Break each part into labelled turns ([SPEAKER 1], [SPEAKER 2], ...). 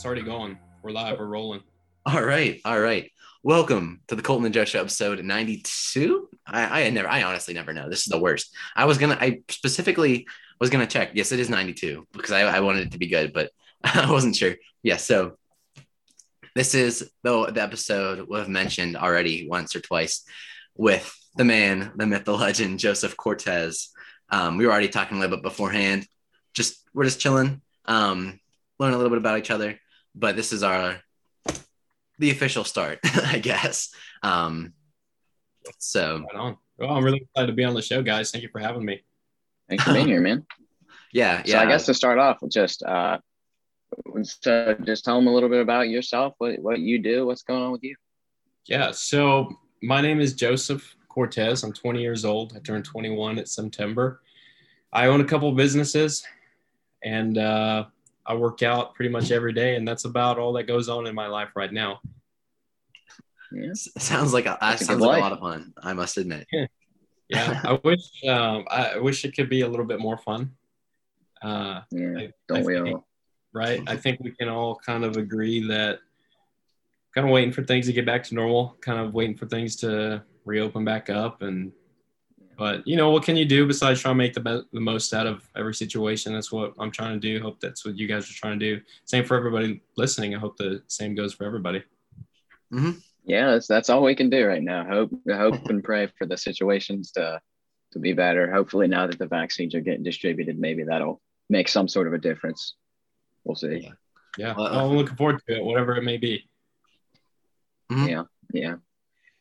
[SPEAKER 1] It's already going. We're live. We're rolling.
[SPEAKER 2] All right, all right. Welcome to the Coltin and Joe Show, episode ninety-two. I, I never, I honestly never know. This is the worst. I was gonna, I specifically was gonna check. Yes, it is ninety-two because I, I wanted it to be good, but I wasn't sure. Yeah, so this is the episode we've mentioned already once or twice with the man, the myth, the legend, Joseph Cortez. Um, we were already talking a little bit beforehand. Just we're just chilling, um, learning a little bit about each other. But this is our the official start, I guess. Um, so
[SPEAKER 1] Right on. Well, I'm really excited to be on the show, guys. Thank you for having me.
[SPEAKER 3] Thanks for being here, man.
[SPEAKER 2] yeah, yeah.
[SPEAKER 3] So
[SPEAKER 2] yeah.
[SPEAKER 3] I guess to start off, just uh, so just tell them a little bit about yourself, what what you do, what's going on with you.
[SPEAKER 1] Yeah. So my name is Joseph Cortez. I'm 20 years old. I turned 21 at September. I own a couple of businesses, and uh, I work out pretty much every day, and that's about all that goes on in my life right now.
[SPEAKER 3] Yeah.
[SPEAKER 2] Sounds like a, that
[SPEAKER 3] a
[SPEAKER 2] sounds
[SPEAKER 3] good
[SPEAKER 2] like a lot of fun. I must admit.
[SPEAKER 1] Yeah. I wish um, I wish it could be a little bit more fun. Uh,
[SPEAKER 3] Yeah.
[SPEAKER 1] I-
[SPEAKER 3] Don't
[SPEAKER 1] I
[SPEAKER 3] we
[SPEAKER 1] think-
[SPEAKER 3] all?
[SPEAKER 1] right? I think we can all kind of agree that kind of waiting for things to get back to normal, kind of waiting for things to reopen back up. And, but you know, what can you do besides trying to make the, be- the most out of every situation? That's what I'm trying to do. Hope that's what you guys are trying to do. Same for everybody listening. I hope the same goes for everybody.
[SPEAKER 3] Yeah, that's that's all we can do right now. Hope hope and pray for the situations to to be better. Hopefully, now that the vaccines are getting distributed, maybe that'll make some sort of a difference. We'll see.
[SPEAKER 2] Yeah.
[SPEAKER 1] Yeah.
[SPEAKER 2] Well,
[SPEAKER 1] I'm looking forward to it, whatever it may be.
[SPEAKER 2] Mhm.
[SPEAKER 3] Yeah, yeah.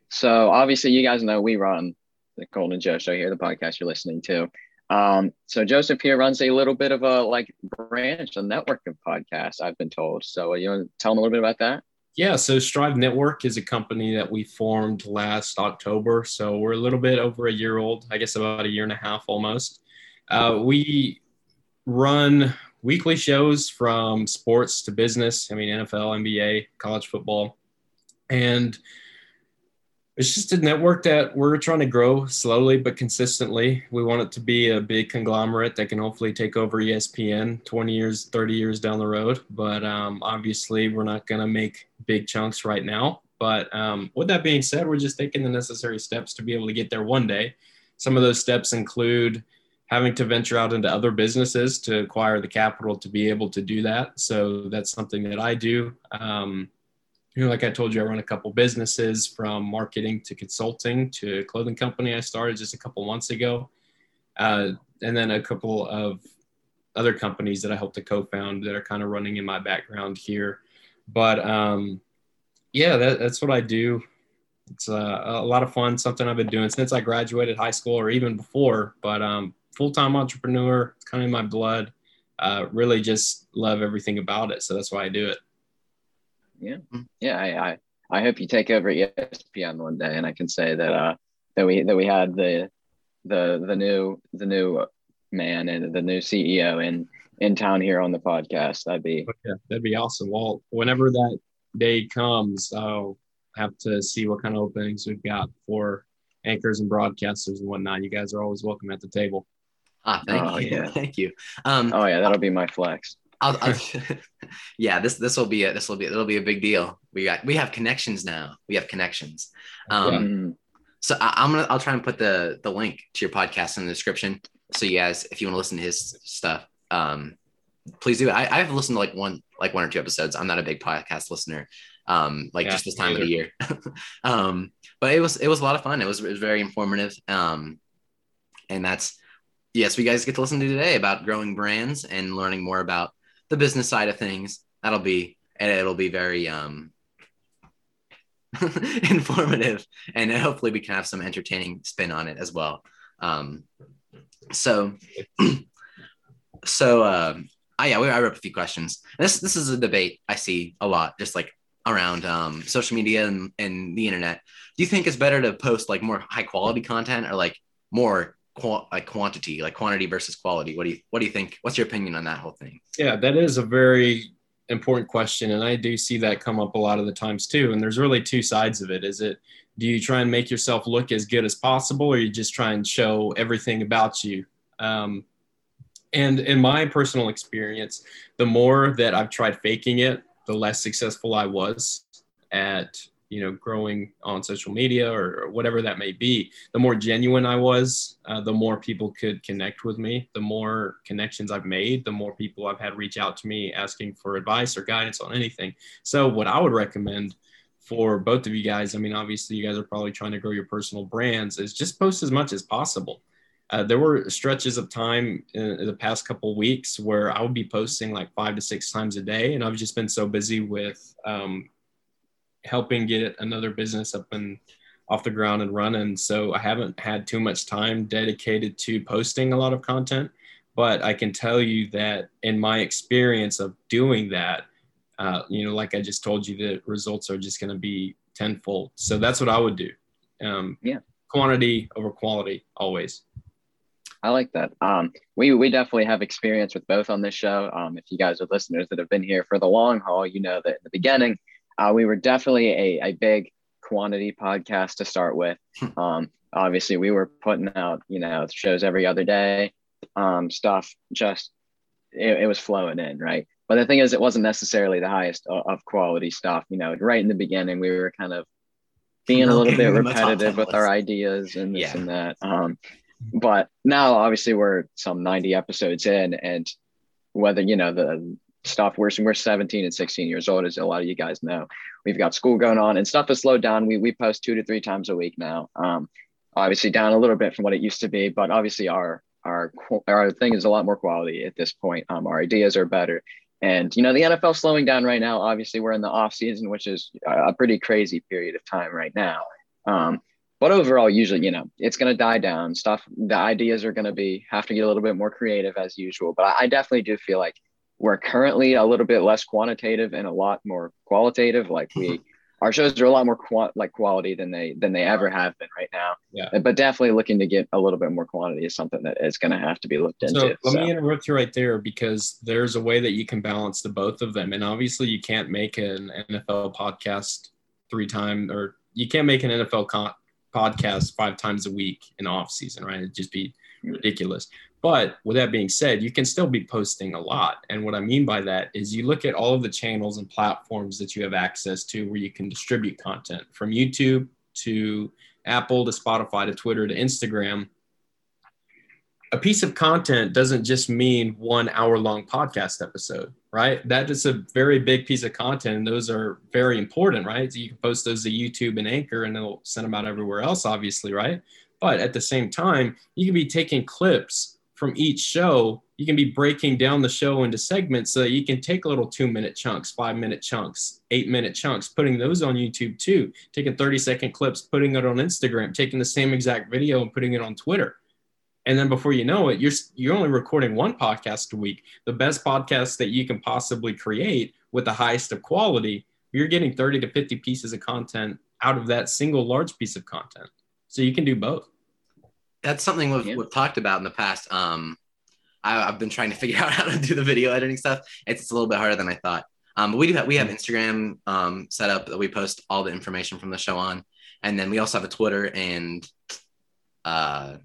[SPEAKER 3] So obviously, you guys know we run the and Joe show here, the podcast you're listening to. Um, so Joseph here runs a little bit of a like branch, a network of podcasts. I've been told. So you want to tell them a little bit about that?
[SPEAKER 1] Yeah, so Strive Network is a company that we formed last October. So we're a little bit over a year old, I guess about a year and a half almost. Uh, we run weekly shows from sports to business. I mean, NFL, NBA, college football. And it's just a network that we're trying to grow slowly but consistently. We want it to be a big conglomerate that can hopefully take over ESPN 20 years, 30 years down the road. But um, obviously, we're not going to make big chunks right now. But um, with that being said, we're just taking the necessary steps to be able to get there one day. Some of those steps include having to venture out into other businesses to acquire the capital to be able to do that. So that's something that I do. Um, you know, like I told you, I run a couple businesses from marketing to consulting to a clothing company I started just a couple months ago. Uh, and then a couple of other companies that I helped to co-found that are kind of running in my background here. But um, yeah, that, that's what I do. It's uh, a lot of fun, something I've been doing since I graduated high school or even before. But um, full-time entrepreneur, it's kind of in my blood. Uh, really just love everything about it. So that's why I do it.
[SPEAKER 3] Yeah, yeah. I, I I hope you take over ESPN one day, and I can say that uh that we that we had the the the new the new man and the new CEO in in town here on the podcast. That'd be
[SPEAKER 1] Yeah, that'd be awesome. Well, whenever that day comes, I'll have to see what kind of openings we've got for anchors and broadcasters and whatnot. You guys are always welcome at the table.
[SPEAKER 2] Ah, thank
[SPEAKER 3] Oh,
[SPEAKER 2] you,
[SPEAKER 3] yeah.
[SPEAKER 2] thank you. Um,
[SPEAKER 3] oh yeah, that'll be my flex.
[SPEAKER 2] I'll, I'll, yeah, this this will be a this will be it'll be a big deal. We got we have connections now. We have connections. Um,
[SPEAKER 3] Mm,
[SPEAKER 2] So I, I'm gonna I'll try and put the the link to your podcast in the description. So you guys, if you want to listen to his stuff, um, please do. I, I've listened to like one like one or two episodes. I'm not a big podcast listener, um, like
[SPEAKER 1] Yeah,
[SPEAKER 2] just this
[SPEAKER 1] me
[SPEAKER 2] time of the year. um, but it was it was a lot of fun. It was it was very informative. Um, and that's yes, we guys get to listen to today about growing brands and learning more about the business side of things. That'll be and it'll be very um informative and hopefully we can have some entertaining spin on it as well um so so um I, yeah, we, I wrote a few questions. This this is a debate I see a lot, just like around um, social media and, and the internet. Do you think it's better to post like more high quality content or like more qu- like quantity, like quantity versus quality? What do you what do you think? What's your opinion on that whole thing?
[SPEAKER 1] Yeah, that is a very important question. And I do see that come up a lot of the times too. And there's really two sides of it. Is it, do you try and make yourself look as good as possible, or you just try and show everything about you? Um, and in my personal experience, the more that I've tried faking it, the less successful I was at you know growing on social media or, or whatever that may be the more genuine i was uh, the more people could connect with me the more connections i've made the more people i've had reach out to me asking for advice or guidance on anything. So what i would recommend for both of you guys i mean obviously you guys are probably trying to grow your personal brands is just post as much as possible. Uh, there were stretches of time in, the past couple weeks where I would be posting like five to six times a day, and I've just been so busy with um, helping get another business up and off the ground and running. So I haven't had too much time dedicated to posting a lot of content, but I can tell you that in my experience of doing that, uh, you know, like I just told you, the results are just going to be tenfold. So that's what I would do. Um,
[SPEAKER 4] yeah.
[SPEAKER 1] Quantity over quality always.
[SPEAKER 4] I like that. Um, we we definitely have experience with both on this show. Um, if you guys are listeners that have been here for the long haul, you know that in the beginning uh, we were definitely a, a big quantity podcast to start with. Hmm. Um, obviously, we were putting out, you know, shows every other day, um, stuff just, it, it, was flowing in, right? But the thing is, it wasn't necessarily the highest of, of quality stuff. You know, right in the beginning, we were kind of being a little bit repetitive with our ideas and this yeah. and that. Um, but now, obviously, we're some 90 episodes in, and whether, you know, the stuff. We're, we're 17 and 16 years old, as a lot of you guys know. We've got school going on and stuff has slowed down. We, we post two to three times a week now. Um, obviously down a little bit from what it used to be, but obviously our, our, our thing is a lot more quality at this point. Um, our ideas are better. And, you know, the NFL slowing down right now, obviously we're in the off season, which is a pretty crazy period of time right now. Um, but overall, usually, you know, it's going to die down stuff. The ideas are going to be, have to get a little bit more creative as usual. But I, I definitely do feel like we're currently a little bit less quantitative and a lot more qualitative. Like we, our shows are a lot more quant like quality than they than they ever have been right now.
[SPEAKER 1] Yeah.
[SPEAKER 4] But definitely looking to get a little bit more quantity is something that is going to have to be looked into.
[SPEAKER 1] So let so. me interrupt you right there because there's a way that you can balance the both of them, and obviously you can't make an NFL podcast three times or you can't make an NFL con- podcast five times a week in off season, right? It'd just be mm. ridiculous. But with that being said, you can still be posting a lot. And what I mean by that is you look at all of the channels and platforms that you have access to where you can distribute content from YouTube to Apple to Spotify to Twitter to Instagram. A piece of content doesn't just mean one hour long podcast episode, right? That is a very big piece of content. And those are very important, right? So you can post those to YouTube and Anchor and they'll send them out everywhere else, obviously, right? But at the same time, you can be taking clips from each show, you can be breaking down the show into segments so that you can take little two minute chunks, five minute chunks, eight minute chunks, putting those on YouTube too, taking 30 second clips, putting it on Instagram, taking the same exact video and putting it on Twitter. And then before you know it, you're you're only recording one podcast a week, the best podcast that you can possibly create with the highest of quality. You're getting 30 to 50 pieces of content out of that single large piece of content. So you can do both
[SPEAKER 2] that's something we've, yeah. we've talked about in the past. Um, I, have been trying to figure out how to do the video editing stuff. It's, it's a little bit harder than I thought. Um, but we do have, we have Instagram um, set up that we post all the information from the show on, and then we also have a Twitter and uh,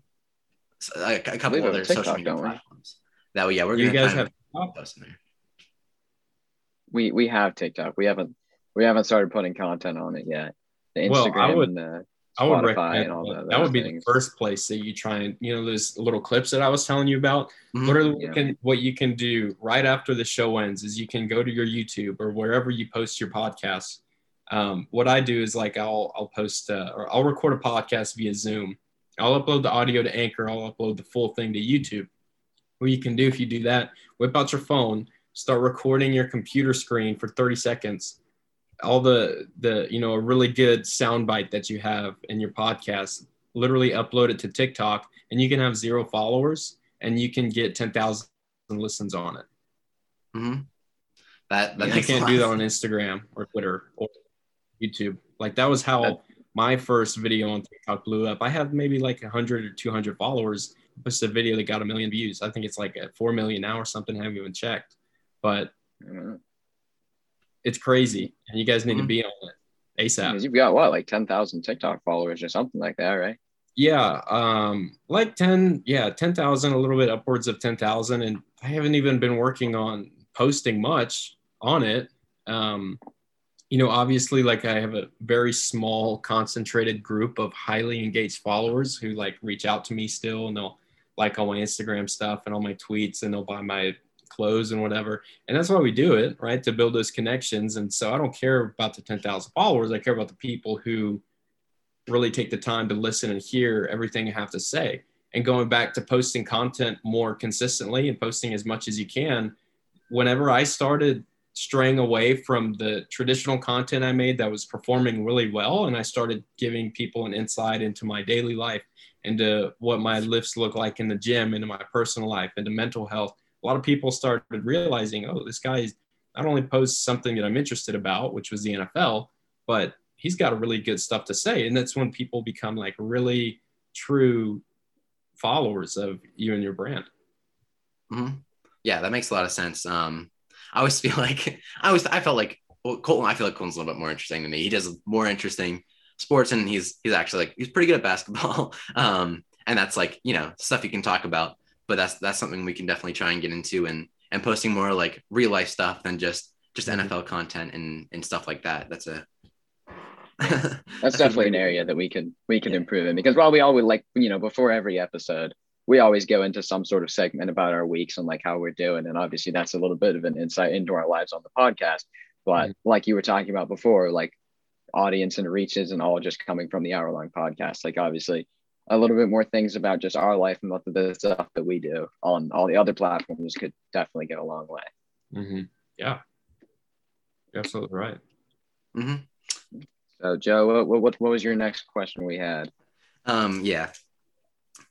[SPEAKER 2] a, a couple other TikTok, social media platforms. That we yeah we're
[SPEAKER 1] you
[SPEAKER 2] gonna
[SPEAKER 1] guys have
[SPEAKER 4] post in there. We we have TikTok. We haven't we haven't started putting content on it yet. The Instagram well, I would, and the I would recommend
[SPEAKER 1] that. that would be things. the first place that you try and you know those little clips that I was telling you about. Mm-hmm. Literally, yeah. can, what you can do right after the show ends is you can go to your YouTube or wherever you post your podcast. Um, what I do is like I'll I'll post uh, or I'll record a podcast via Zoom. I'll upload the audio to Anchor. I'll upload the full thing to YouTube. What you can do if you do that, whip out your phone, start recording your computer screen for 30 seconds all the the you know a really good soundbite that you have in your podcast literally upload it to tiktok and you can have zero followers and you can get 10000 listens on it.
[SPEAKER 2] Mm-hmm. that, that
[SPEAKER 1] you can't do that on instagram or twitter or youtube. Like that was how that, my first video on tiktok blew up. I have maybe like 100 or 200 followers. It's a video that got a million views. I think it's like at 4 million now or something. I haven't even checked. But it's crazy, and you guys need mm-hmm. to be on it ASAP.
[SPEAKER 4] You've got what, like ten thousand TikTok followers or something like that, right?
[SPEAKER 1] Yeah, um, like ten, yeah, ten thousand, a little bit upwards of ten thousand, and I haven't even been working on posting much on it. Um, you know, obviously, like I have a very small, concentrated group of highly engaged followers who like reach out to me still, and they'll like all my Instagram stuff and all my tweets, and they'll buy my clothes and whatever. And that's why we do it, right? To build those connections. And so I don't care about the 10,000 followers. I care about the people who really take the time to listen and hear everything I have to say. And going back to posting content more consistently and posting as much as you can. Whenever I started straying away from the traditional content I made that was performing really well. And I started giving people an insight into my daily life, into what my lifts look like in the gym, into my personal life, into mental health. A lot of people started realizing, oh, this guy not only posts something that I'm interested about, which was the NFL, but he's got a really good stuff to say. And that's when people become like really true followers of you and your brand.
[SPEAKER 2] Mm-hmm. Yeah, that makes a lot of sense. Um, I always feel like I was I felt like well, Coltin. I feel like Coltin's a little bit more interesting than me. He does more interesting sports, and he's he's actually like he's pretty good at basketball. Um, and that's like you know stuff you can talk about. But that's that's something we can definitely try and get into, and and posting more like real life stuff than just just mm-hmm. NFL content and and stuff like that. That's a
[SPEAKER 4] that's, that's definitely an area that we can we can yeah. improve in because while we always like you know before every episode we always go into some sort of segment about our weeks and like how we're doing. And obviously that's a little bit of an insight into our lives on the podcast. But mm-hmm. like you were talking about before, like audience and reach isn't all just coming from the hour long podcast. Like obviously a little bit more things about just our life and what the stuff that we do on all the other platforms could definitely go a long way.
[SPEAKER 1] Mm-hmm. Yeah. You're absolutely right.
[SPEAKER 4] Mm-hmm. So Joe, what, what, what was your next question we had?
[SPEAKER 2] Um, yeah.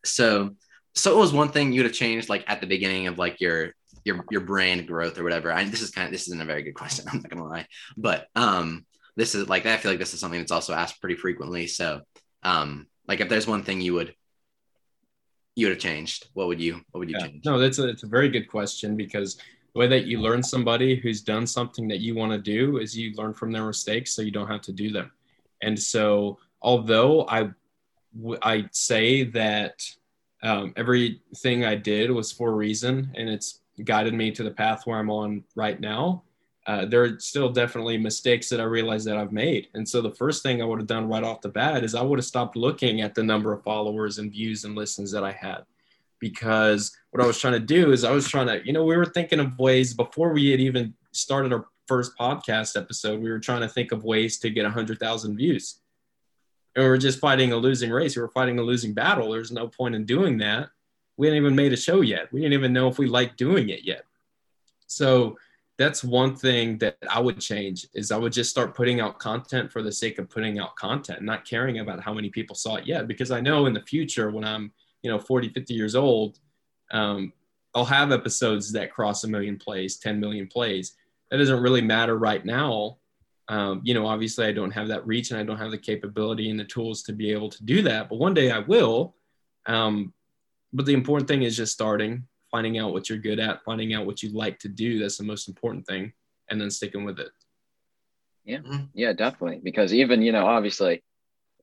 [SPEAKER 2] So so it was one thing you'd have changed like at the beginning of like your your your brand growth or whatever. I, this is kind of this isn't a very good question. I'm not gonna lie, but um, this is like I feel like this is something that's also asked pretty frequently. So um, like if there's one thing you would you would have changed, what would you what would you yeah. change?
[SPEAKER 1] No, that's a it's a very good question because the way that you learn somebody who's done something that you want to do is you learn from their mistakes so you don't have to do them. And so although I I say that um, everything I did was for a reason, and it's guided me to the path where I'm on right now. Uh, there are still definitely mistakes that I realize that I've made. And so the first thing I would have done right off the bat is I would have stopped looking at the number of followers and views and listens that I had. Because what I was trying to do is I was trying to, you know, we were thinking of ways before we had even started our first podcast episode, we were trying to think of ways to get 100,000 views and we were just fighting a losing race. We were fighting a losing battle. There's no point in doing that. We hadn't even made a show yet. We didn't even know if we liked doing it yet. So that's one thing that I would change is I would just start putting out content for the sake of putting out content, not caring about how many people saw it yet. Because I know in the future when I'm, you know, 40, 50 years old, um, I'll have episodes that cross a million plays, 10 million plays. That doesn't really matter right now um, you know, obviously I don't have that reach and I don't have the capability and the tools to be able to do that. But one day I will. Um, but the important thing is just starting, finding out what you're good at, finding out what you like to do. That's the most important thing, and then sticking with it.
[SPEAKER 4] Yeah, mm-hmm. yeah, definitely. Because even you know, obviously,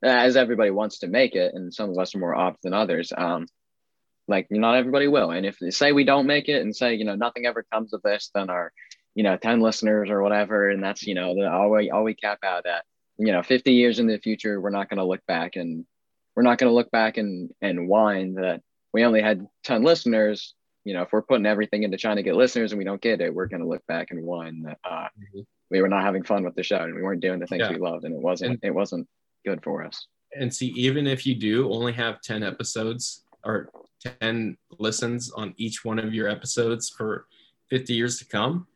[SPEAKER 4] as everybody wants to make it, and some of us are more opt than others. Um, like not everybody will, and if they say we don't make it, and say you know nothing ever comes of this, then our you know 10 listeners or whatever and that's you know the, all we all we cap out at you know 50 years in the future we're not going to look back and we're not going to look back and and whine that we only had 10 listeners you know if we're putting everything into trying to get listeners and we don't get it we're going to look back and that uh, mm-hmm. we were not having fun with the show and we weren't doing the things yeah. we loved and it wasn't and, it wasn't good for us
[SPEAKER 1] and see even if you do only have 10 episodes or 10 listens on each one of your episodes for 50 years to come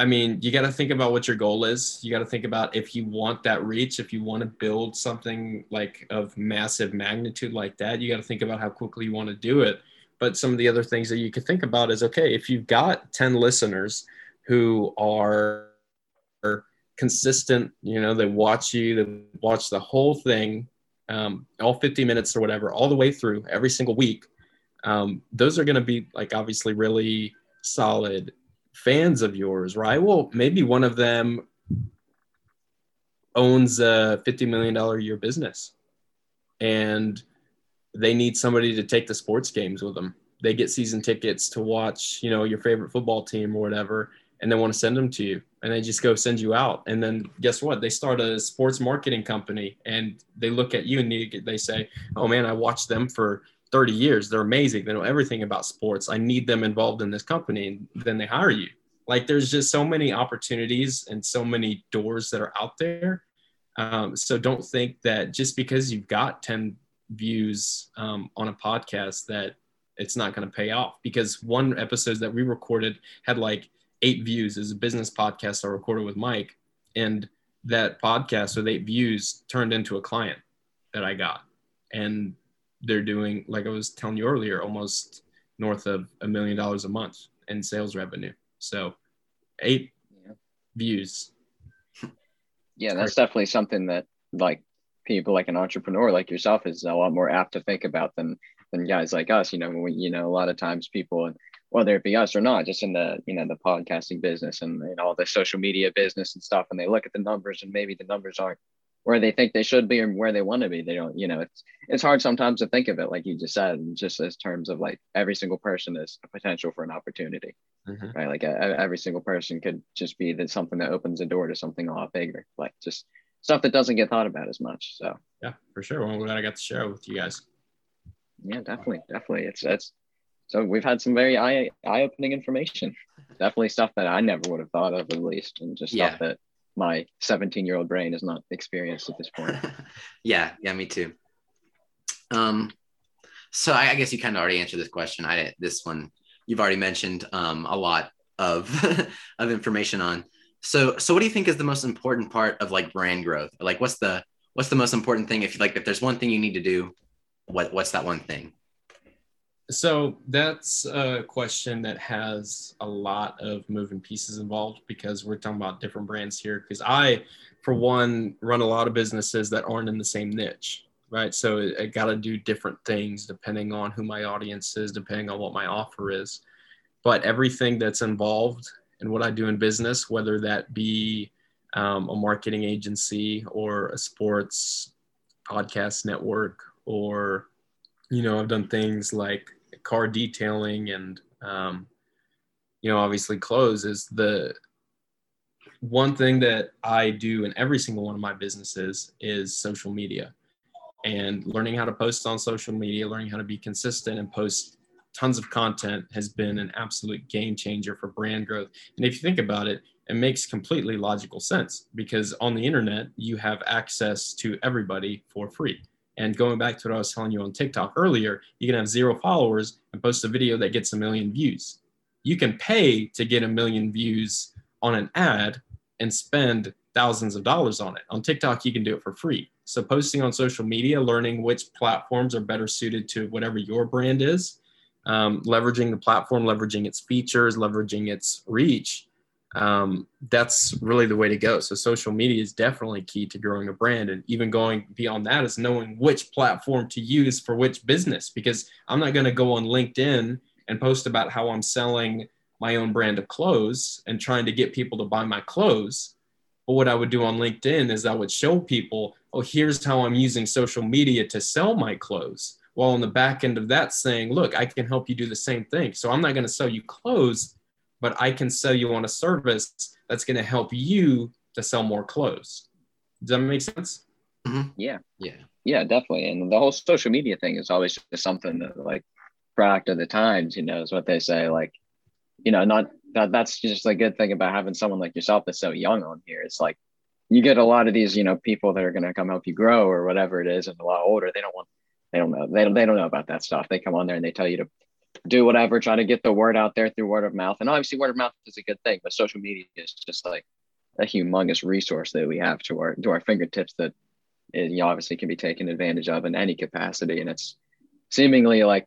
[SPEAKER 1] I mean, you got to think about what your goal is. You got to think about if you want that reach, if you want to build something like of massive magnitude like that, you got to think about how quickly you want to do it. But some of the other things that you could think about is okay, if you've got 10 listeners who are consistent, you know, they watch you, they watch the whole thing, um, all 50 minutes or whatever, all the way through every single week. Um, those are going to be like obviously really solid fans of yours, right? Well, maybe one of them owns a $50 million a year business and they need somebody to take the sports games with them. They get season tickets to watch, you know, your favorite football team or whatever. and they want to send them to you and they just go send you out. And then guess what? They start a sports marketing company and they look at you and they, say oh man i watched them for 30 years. They're amazing. They know everything about sports. I need them involved in this company. And then they hire you. Like there's just so many opportunities and so many doors that are out there. Um, so don't think that just because you've got 10 views um, on a podcast that it's not going to pay off because one episode that we recorded had like eight views as a business podcast I recorded with Mike. And that podcast with eight views turned into a client that I got. And they're doing, like I was telling you earlier, almost north of a million dollars a month in sales revenue. So eight yeah. views.
[SPEAKER 4] Yeah, that's definitely something that like people like an entrepreneur like yourself is a lot more apt to think about than than guys like us. You know, we, you know, a lot of times people whether it be us or not, just in the you know the podcasting business and you know all the social media business and stuff, and they look at the numbers and maybe the numbers aren't where they think they should be or where they want to be. They don't, you know, it's it's hard sometimes to think of it like you just said, just as terms of like every single person is a potential for an opportunity, mm-hmm. right? Like a, every single person could just be that something that opens a door to something a lot bigger, like just stuff that doesn't get thought about as much. So
[SPEAKER 1] yeah, for sure. Well, I'm glad I got to share with you guys.
[SPEAKER 4] Yeah, definitely, definitely. It's it's so we've had some very eye eye opening information. Definitely stuff that I never would have thought of at least, and just yeah. stuff that my 17 year old brain is not experienced at this point.
[SPEAKER 2] yeah, yeah, me too. Um, so I, I guess you kind of already answered this question. I this one you've already mentioned um, a lot of of information on. So so what do you think is the most important part of like brand growth? Like what's the what's the most important thing if like if there's one thing you need to do, what what's that one thing?
[SPEAKER 1] So that's a question that has a lot of moving pieces involved because we're talking about different brands here. Because I, for one, run a lot of businesses that aren't in the same niche, right? So I got to do different things depending on who my audience is, depending on what my offer is. But everything that's involved in what I do in business, whether that be um, a marketing agency or a sports podcast network, or you know, I've done things like car detailing and um, you know obviously clothes is the one thing that I do in every single one of my businesses is social media and learning how to post on social media, learning how to be consistent and post tons of content has been an absolute game changer for brand growth. And if you think about it, it makes completely logical sense because on the internet, you have access to everybody for free. And going back to what I was telling you on TikTok earlier, you can have zero followers and post a video that gets a million views. You can pay to get a million views on an ad and spend thousands of dollars on it. On TikTok, you can do it for free. So, posting on social media, learning which platforms are better suited to whatever your brand is, um, leveraging the platform, leveraging its features, leveraging its reach um, that's really the way to go. So social media is definitely key to growing a brand. And even going beyond that is knowing which platform to use for which business, because I'm not going to go on LinkedIn and post about how I'm selling my own brand of clothes and trying to get people to buy my clothes. But what I would do on LinkedIn is I would show people, oh, here's how I'm using social media to sell my clothes. While on the back end of that saying, look, I can help you do the same thing. So I'm not going to sell you clothes but I can sell you on a service that's going to help you to sell more clothes. Does that make sense?
[SPEAKER 4] Mm-hmm. Yeah. Yeah. Yeah, definitely. And the whole social media thing is always just something that like product of the times, you know, is what they say. Like, you know, not that that's just a good thing about having someone like yourself that's so young on here. It's like you get a lot of these, you know, people that are going to come help you grow or whatever it is, and a lot older. They don't want, they don't know, they don't, they don't know about that stuff. They come on there and they tell you to do whatever, try to get the word out there through word of mouth. And obviously, word of mouth is a good thing, but social media is just like a humongous resource that we have to our to our fingertips that it, you know, obviously can be taken advantage of in any capacity. And it's seemingly like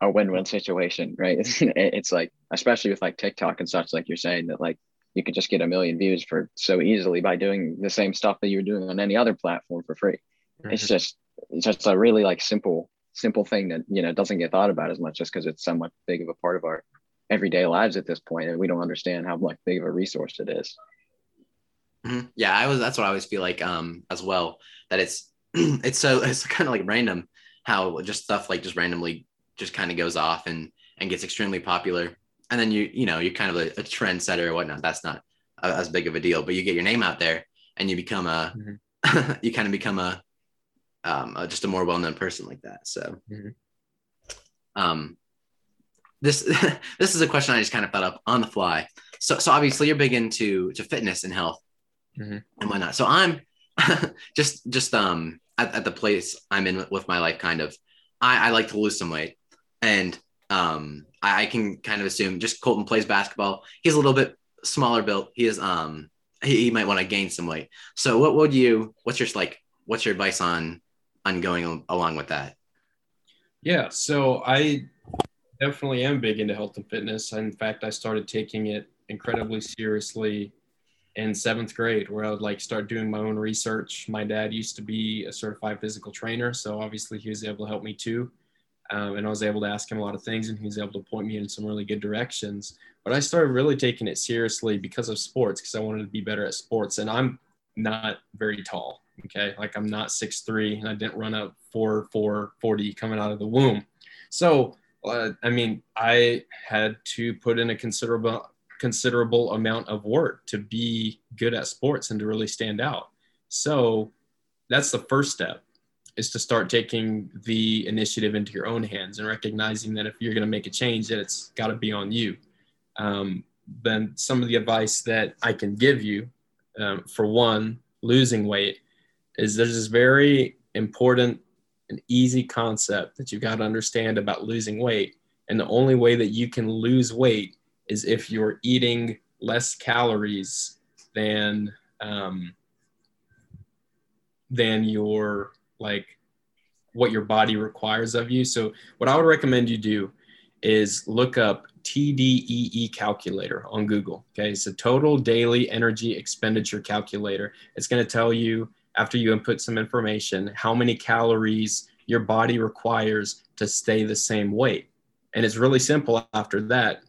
[SPEAKER 4] a win-win situation, right? It's, it's like, especially with like TikTok and such, like you're saying that like you could just get a million views for so easily by doing the same stuff that you're doing on any other platform for free. Mm-hmm. It's just it's just a really like simple simple thing that you know doesn't get thought about as much just because it's so much big of a part of our everyday lives at this point and we don't understand how like big of a resource it is.
[SPEAKER 2] Mm-hmm. yeah i was that's what i always feel like um as well that it's it's so it's kind of like random how just stuff like just randomly just kind of goes off and and gets extremely popular and then you you know you're kind of a, a trendsetter or whatnot. That's not a, as big of a deal, but you get your name out there and you become a mm-hmm. you kind of become a um, uh, just a more well-known person like that. So, mm-hmm. um, this this is a question I just kind of thought up on the fly. So, so obviously you're big into to fitness and health mm-hmm. and whatnot. So I'm just just um at, at, the place I'm in with my life, kind of. I, I like to lose some weight, and um I, I can kind of assume just Coltin plays basketball. He's a little bit smaller built. He is um he, he might want to gain some weight. So what would you? What's your like? What's your advice on on going along with that?
[SPEAKER 1] Yeah, so I definitely am big into health and fitness. In fact, I started taking it incredibly seriously in seventh grade, where I would like start doing my own research. My dad used to be a certified physical trainer, so obviously he was able to help me too. Um, and I was able to ask him a lot of things, and he was able to point me in some really good directions. But I started really taking it seriously because of sports, because I wanted to be better at sports. And I'm not very tall. Okay. Like I'm not six three, and I didn't run up 4 4 40 coming out of the womb. So, uh, I mean, I had to put in a considerable, considerable amount of work to be good at sports and to really stand out. So that's the first step is to start taking the initiative into your own hands and recognizing that if you're going to make a change, that it's got to be on you. Um, then some of the advice that I can give you, um, for one, losing weight, is there's this very important and easy concept that you've got to understand about losing weight. And the only way that you can lose weight is if you're eating less calories than um, than your like what your body requires of you. So what I would recommend you do is look up TDEE calculator on Google. Okay, it's a total daily energy expenditure calculator. It's going to tell you after you input some information how many calories your body requires to stay the same weight. And it's really simple after that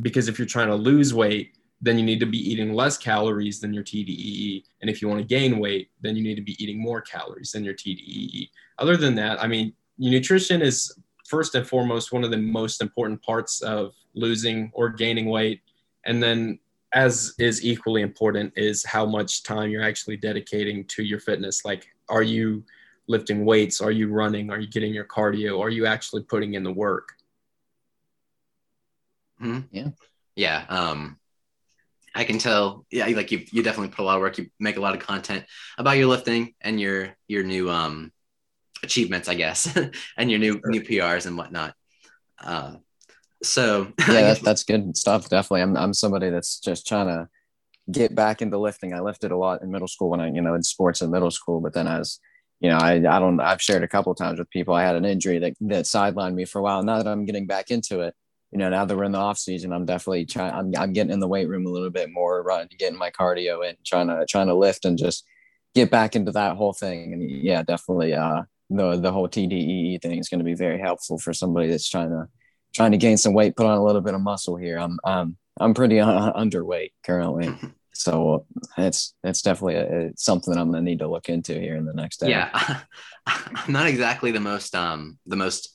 [SPEAKER 1] because if you're trying to lose weight, then you need to be eating less calories than your TDEE. And if you want to gain weight, then you need to be eating more calories than your TDEE. Other than that, I mean, nutrition is first and foremost one of the most important parts of losing or gaining weight. And then as is equally important is how much time you're actually dedicating to your fitness. Like, are you lifting weights? Are you running? Are you getting your cardio? Are you actually putting in the work?
[SPEAKER 2] Mm-hmm. Yeah. Yeah. Um, I can tell, yeah, like you, you definitely put a lot of work. You make a lot of content about your lifting and your, your new, um, achievements, I guess, and your new, sure. new PRs and whatnot. Uh, so
[SPEAKER 4] yeah, that's, that's good stuff. Definitely. I'm, I'm somebody that's just trying to get back into lifting. I lifted a lot in middle school when I, you know, in sports in middle school, but then as, you know, I, I don't, I've shared a couple times with people. I had an injury that, that sidelined me for a while. Now that I'm getting back into it, you know, now that we're in the off season, I'm definitely trying, I'm, I'm getting in the weight room a little bit more, running, getting my cardio and trying to, trying to lift and just get back into that whole thing. And yeah, definitely, uh, the, the whole TDEE thing is going to be very helpful for somebody that's trying to, trying to gain some weight, put on a little bit of muscle here. I'm I'm I'm pretty un- underweight currently, so that's it's definitely a, something that I'm gonna need to look into here in the next day.
[SPEAKER 2] Yeah, I'm not exactly the most um the most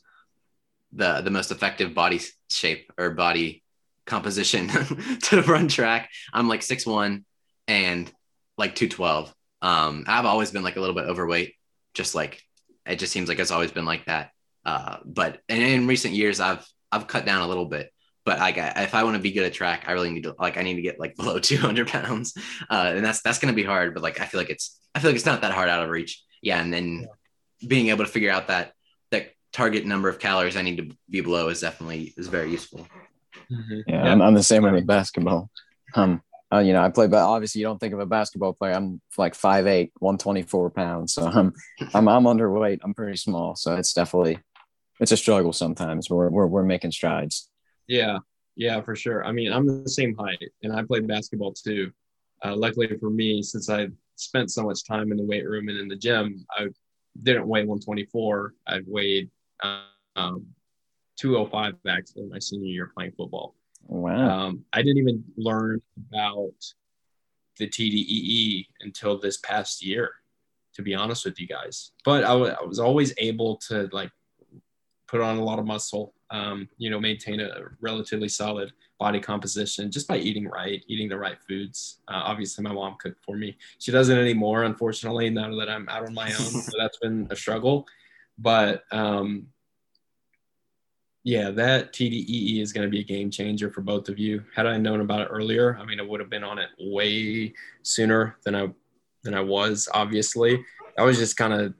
[SPEAKER 2] the the most effective body shape or body composition to run track. I'm like six one and like two twelve. Um, I've always been like a little bit overweight, just like it just seems like it's always been like that. Uh, but in, in recent years, I've I've cut down a little bit, but like if I want to be good at track, I really need to like I need to get like below 200 pounds, uh, and that's that's gonna be hard. But like I feel like it's I feel like it's not that hard out of reach. Yeah, and then yeah. being able to figure out that that target number of calories I need to be below is definitely is very useful.
[SPEAKER 4] Mm-hmm. Yeah, yeah. I'm, I'm, the same way with basketball. Um, uh, you know, I play, but obviously you don't think of a basketball player. I'm like 5'8", 124 pounds. So I'm, I'm, I'm underweight. I'm pretty small. So it's definitely, it's a struggle sometimes. We're we're we're making strides.
[SPEAKER 1] Yeah, yeah, for sure. I mean, I'm the same height, and I played basketball too. Uh, luckily for me, since I spent so much time in the weight room and in the gym, I didn't weigh 124. I weighed um, 205 actually my senior year playing football.
[SPEAKER 4] Wow.
[SPEAKER 1] Um, I didn't even learn about the TDEE until this past year, to be honest with you guys. But I, w- I was always able to like put on a lot of muscle. um, you know, maintain a relatively solid body composition just by eating right, eating the right foods. Uh, obviously, my mom cooked for me. She doesn't anymore, unfortunately, now that I'm out on my own. so that's been a struggle. But um, yeah, that TDEE is going to be a game changer for both of you. Had I known about it earlier, I mean, I would have been on it way sooner than I than I was. Obviously, I was just kind of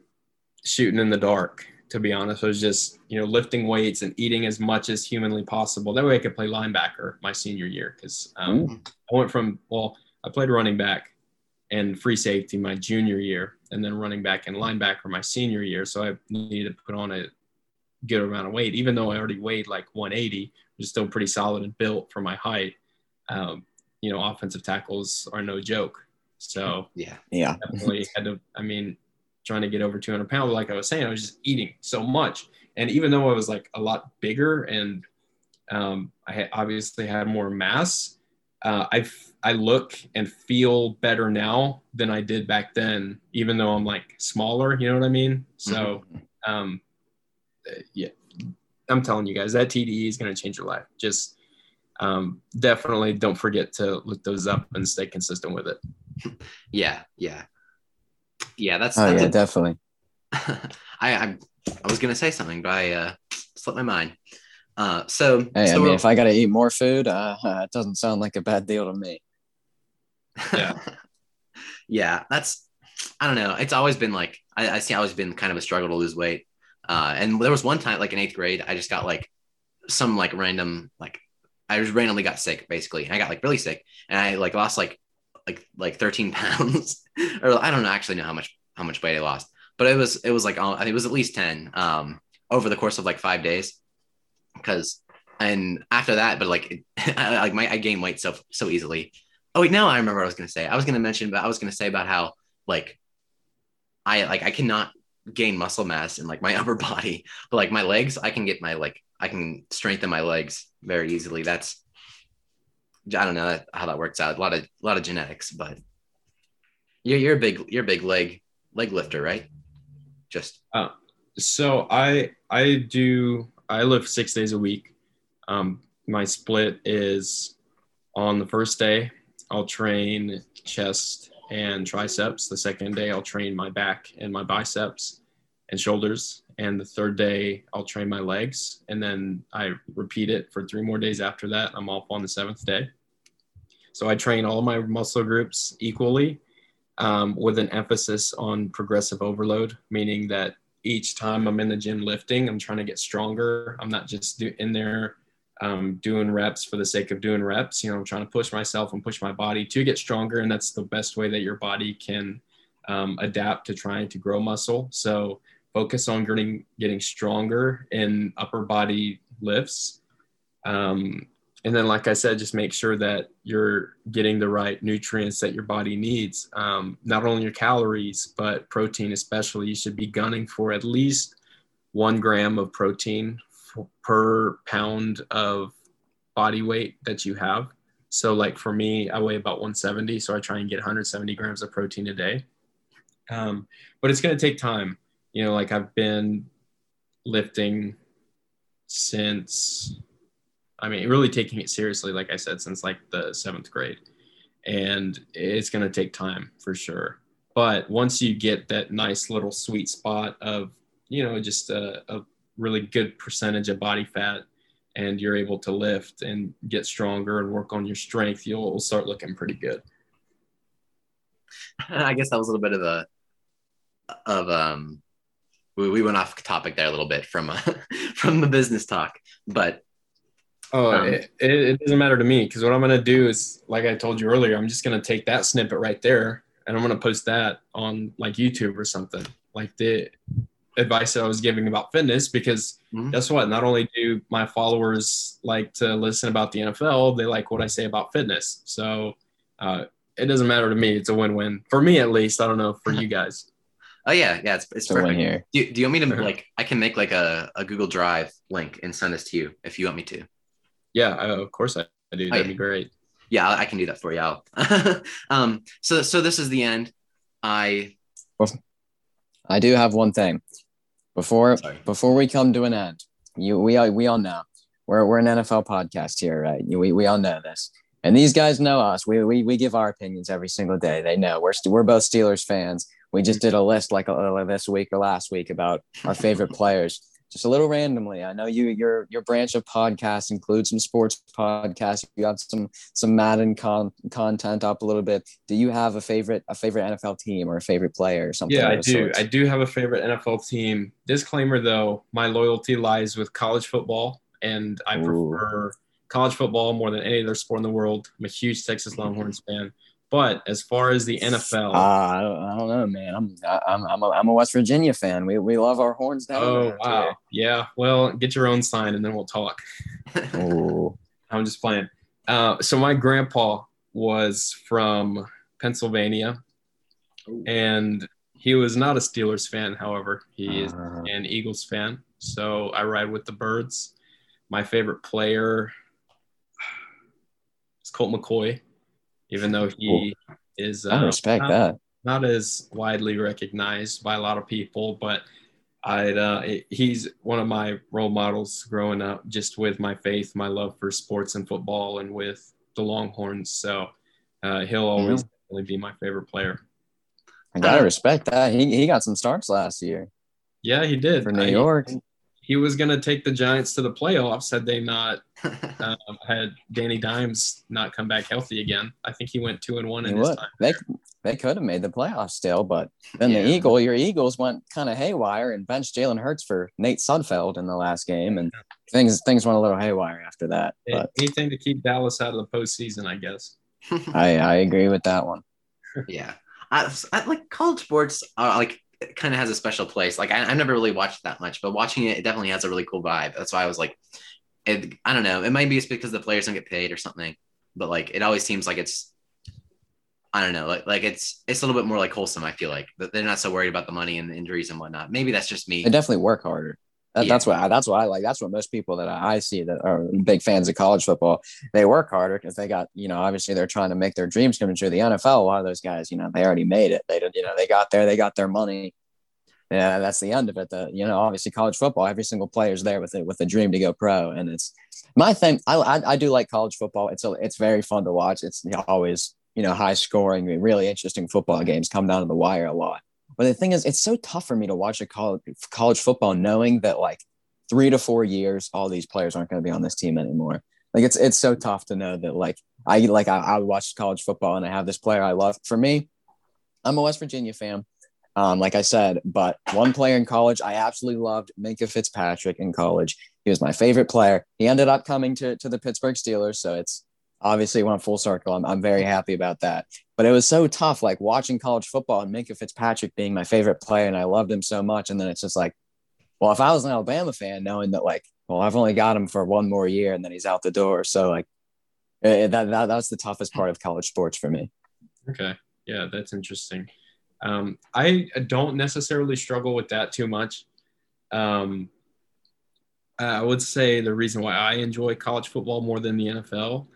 [SPEAKER 1] shooting in the dark. To be honest, I was just you know lifting weights and eating as much as humanly possible. That way, I could play linebacker my senior year because um, I went from well, I played running back and free safety my junior year, and then running back and linebacker my senior year. So I needed to put on a good amount of weight, even though I already weighed like 180, which is still pretty solid and built for my height. Um, you know, offensive tackles are no joke. So
[SPEAKER 2] yeah,
[SPEAKER 4] Yeah.
[SPEAKER 1] definitely had to. I mean, trying to get over 200 pounds, like I was saying, I was just eating so much, and even though I was like a lot bigger and um, I had obviously had more mass, uh, I I look and feel better now than I did back then, even though I'm like smaller. You know what I mean? So, um, uh, yeah, I'm telling you guys that TDEE is going to change your life. Just um, definitely don't forget to look those up and stay consistent with it.
[SPEAKER 2] yeah, yeah, yeah. That's,
[SPEAKER 4] Oh
[SPEAKER 2] that's
[SPEAKER 4] yeah,
[SPEAKER 2] a-
[SPEAKER 4] definitely.
[SPEAKER 2] I, I I was gonna say something, but I uh, slipped my mind. Uh, so,
[SPEAKER 4] Hey,
[SPEAKER 2] so
[SPEAKER 4] I mean, if I got to eat more food, uh, it doesn't sound like a bad deal to me.
[SPEAKER 1] Yeah.
[SPEAKER 2] yeah, that's I don't know. It's always been like I, see, I see always been kind of a struggle to lose weight. Uh, and there was one time like in eighth grade, I just got like some like random like I just randomly got sick basically, and I got like really sick, and I like lost like like like 13 pounds, or I don't actually know how much how much weight I lost, but it was it was like I think it was at least 10 um over the course of like five days, because and after that, but like it, I, like my I gained weight so so easily. Oh wait, now I remember what I was gonna say. I was gonna mention, but I was gonna say about how like I like I cannot gain muscle mass in like my upper body, but like my legs, I can get my like I can strengthen my legs very easily. That's I don't know how that works out. A lot of a lot of genetics, but you're you're a big you're a big leg leg lifter, right? Just
[SPEAKER 1] So I I do I lift six days a week. Um, my split is on the first day I'll train chest and triceps. The second day I'll train my back and my biceps and shoulders. And the third day I'll train my legs. And then I repeat it for three more days after that. I'm off on the seventh day. So I train all my muscle groups equally um, with an emphasis on progressive overload, meaning that each time I'm in the gym lifting, I'm trying to get stronger. I'm not just do, in there um, doing reps for the sake of doing reps. You know, I'm trying to push myself and push my body to get stronger. And that's the best way that your body can um, adapt to trying to grow muscle. So focus on getting, getting stronger in upper body lifts. Um, and then, like I said, just make sure that you're getting the right nutrients that your body needs. Um, not only your calories, but protein, especially. You should be gunning for at least one gram of protein per pound of body weight that you have. So, like for me, I weigh about 170, so I try and get 170 grams of protein a day. Um, but it's going to take time. You know, like I've been lifting since I mean, really taking it seriously, like I said, since like the seventh grade. And it's going to take time for sure. But once you get that nice little sweet spot of, you know, just a, a really good percentage of body fat and you're able to lift and get stronger and work on your strength, you'll start looking pretty good.
[SPEAKER 2] I guess that was a little bit of a of um we, we went off topic there a little bit from uh, from the business talk, but
[SPEAKER 1] Oh,
[SPEAKER 2] Um,
[SPEAKER 1] it, it, doesn't matter to me because what I'm going to do is, like I told you earlier, I'm just going to take that snippet right there and I'm going to post that on like YouTube or something, like the advice that I was giving about fitness. Because
[SPEAKER 2] Mhm.
[SPEAKER 1] guess what? Not only do my followers like to listen about the NFL, they like what I say about fitness. So uh, it doesn't matter to me. It's a win win for me, at least. I don't know for you guys.
[SPEAKER 2] Oh yeah, yeah, it's it's
[SPEAKER 4] So win
[SPEAKER 2] perfect.
[SPEAKER 4] here.
[SPEAKER 2] Do, do you want me to
[SPEAKER 1] Uh-huh.
[SPEAKER 2] like I can make like a, a Google Drive link and send this to you if you want me to.
[SPEAKER 1] Yeah, I, of course I, I do. That'd
[SPEAKER 2] yeah.
[SPEAKER 1] be great.
[SPEAKER 2] Yeah, I I can do that for you. I'll um so so this is the end. I
[SPEAKER 4] I do have one thing before
[SPEAKER 2] sorry.
[SPEAKER 4] before we come to an end. you we all we all know we're we're an NFL podcast here, right? We we all know this. And these guys know us. We, we, we give our opinions every single day. They know we're, we're both Steelers fans. We just did a list like uh, this week or last week about our favorite players. Just a little randomly. I know you your your branch of podcasts includes some sports podcasts. You have some some Madden con- content up a little bit. Do you have a favorite a favorite NFL team or a favorite player or something?
[SPEAKER 1] Yeah, I do. Sorts? I do have a favorite NFL team. Disclaimer though, my loyalty lies with college football, and I Ooh. prefer college football more than any other sport in the world. I'm a huge Texas Longhorns fan. But as far as the NFL,
[SPEAKER 4] uh, I, don't, I don't know, man. I'm I'm I'm a, I'm a West Virginia fan. We, we love our horns down.
[SPEAKER 1] Oh wow, too. yeah. Well, get your own sign and then we'll talk. oh, I'm just playing. Uh, so my grandpa was from Pennsylvania, and he was not a Steelers fan. However, he is uh, an Eagles fan. So I ride with the Birds. My favorite player is Colt McCoy, even though he cool. is.
[SPEAKER 4] Uh, I respect
[SPEAKER 1] not,
[SPEAKER 4] that.
[SPEAKER 1] Not as widely recognized by a lot of people, but I'd uh, he's one of my role models growing up, just with my faith, my love for sports and football, and with the Longhorns. So uh, he'll always yeah. be my favorite player.
[SPEAKER 4] I gotta respect that. He he got some starts last year.
[SPEAKER 1] Yeah, he did
[SPEAKER 4] for New I, York
[SPEAKER 1] he was going to take the Giants to the playoffs had they not um, had Danny Dimes not come back healthy again. I think he went two and one in his time.
[SPEAKER 4] They they could have made the playoffs still, but then yeah. the Eagle, your Eagles went kind of haywire and benched Jalen Hurts for Nate Sudfeld in the last game, and things things went a little haywire after that.
[SPEAKER 1] But anything to keep Dallas out of the postseason, I guess.
[SPEAKER 4] I I agree with that one.
[SPEAKER 2] Yeah, I, I like college sports. Are like kind of has a special place. Like I, have never really watched that much, but watching it, it definitely has a really cool vibe. That's why I was like, it, I don't know. It might be just because the players don't get paid or something, but like it always seems like it's, I don't know, like like it's it's a little bit more like wholesome. I feel like they're not so worried about the money and the injuries and whatnot. Maybe that's just me.
[SPEAKER 4] They definitely work harder. That, yeah. That's what I, that's what I like. That's what most people that I see that are big fans of college football. They work harder because they got you know obviously they're trying to make their dreams come true. The NFL, a lot of those guys, you know, they already made it. They did, you know they got there, they got their money. Yeah, that's the end of it. The you know obviously college football, every single player's there with it with a dream to go pro, and it's my thing. I, I, I do like college football. It's a, it's very fun to watch. It's always you know high scoring, really interesting football games come down to the wire a lot. But the thing is, it's so tough for me to watch a college college football knowing that like three to four years, all these players aren't going to be on this team anymore. Like it's it's so tough to know that like I like I, I watch college football and I have this player I love. For me, I'm a West Virginia fan. Um, like I said, but one player in college I absolutely loved, Minkah Fitzpatrick in college. He was my favorite player. He ended up coming to, to the Pittsburgh Steelers, so it's obviously went full circle. I'm, I'm very happy about that. But it was so tough, like watching college football and Minkah Fitzpatrick being my favorite player, and I loved him so much. And then it's just like, well, if I was an Alabama fan, knowing that like, well, I've only got him for one more year and then he's out the door. So like, it, that, that that's the toughest part of college sports for me.
[SPEAKER 1] Okay, yeah, that's interesting. Um, I don't necessarily struggle with that too much. Um, I would say the reason why I enjoy college football more than the NFL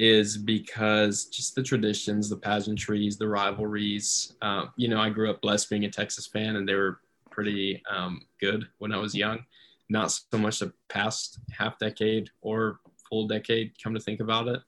[SPEAKER 1] is because just the traditions, the pageantries, the rivalries. Uh, you know, I grew up blessed being a Texas fan, and they were pretty um, good when I was young. Not so much the past half decade or full decade, come to think about it.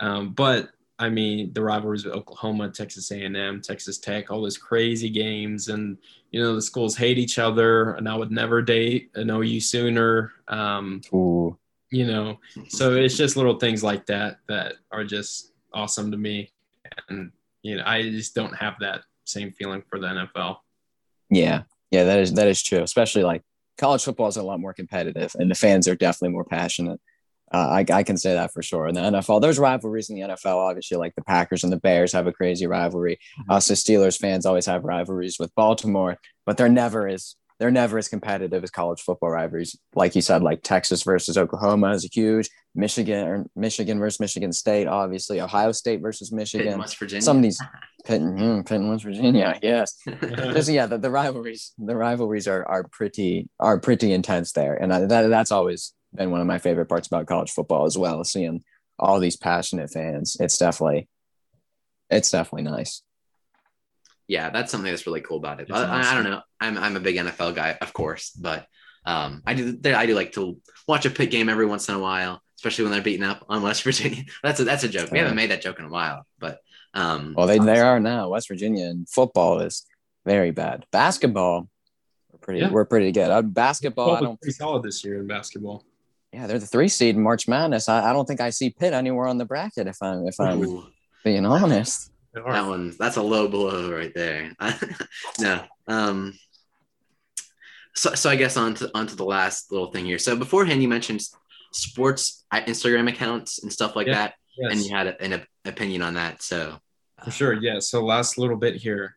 [SPEAKER 1] Um, but I mean, the rivalries with Oklahoma, Texas A&M, Texas Tech, all those crazy games, and you know the schools hate each other. And I would never date an OU Sooner. Um, Ooh. You know, so it's just little things like that that are just awesome to me, and you know, I just don't have that same feeling for the NFL.
[SPEAKER 4] Yeah, yeah, that is that is true. Especially like college football is a lot more competitive, and the fans are definitely more passionate. Uh, I, I can say that for sure. In the NFL, there's rivalries in the NFL. Obviously, like the Packers and the Bears have a crazy rivalry. Mm-hmm. Us as Steelers fans always have rivalries with Baltimore, but they're never as they're never as competitive as college football rivalries. Like you said, like Texas versus Oklahoma is a huge. Michigan or Michigan versus Michigan State, obviously. Ohio State versus Michigan. Pitt,
[SPEAKER 2] West Virginia.
[SPEAKER 4] Some of these Pitt, mm, Pitt West Virginia, yes. Just yeah, the, the rivalries, the rivalries are are pretty are pretty intense there, and that, that's always been one of my favorite parts about college football as well. Seeing all these passionate fans, it's definitely, it's definitely nice.
[SPEAKER 2] Yeah, that's something that's really cool about it. I, awesome. I, don't know. I'm I'm a big NFL guy, of course, but Um, I do I do like to watch a Pitt game every once in a while, especially when they're beating up on West Virginia. That's a that's a joke. We haven't made that joke in a while, but um,
[SPEAKER 4] well, they they are now. West Virginia and football is very bad. Basketball, we're pretty
[SPEAKER 1] Yeah.
[SPEAKER 4] we're pretty good. Uh, basketball, I don't.
[SPEAKER 1] pretty solid this year in basketball.
[SPEAKER 4] Yeah, they're the three seed in March Madness. I, I don't think I see Pitt anywhere on the bracket. If I'm if I'm
[SPEAKER 2] ooh,
[SPEAKER 4] being honest.
[SPEAKER 2] That one that's a low blow right there. no. Um, so, so I guess on to, on to the last little thing here. So beforehand, you mentioned sports uh, Instagram accounts and stuff like
[SPEAKER 1] Yeah.
[SPEAKER 2] that,
[SPEAKER 1] Yes.
[SPEAKER 2] and you had an opinion on that. So
[SPEAKER 1] For sure, yeah. So last little bit here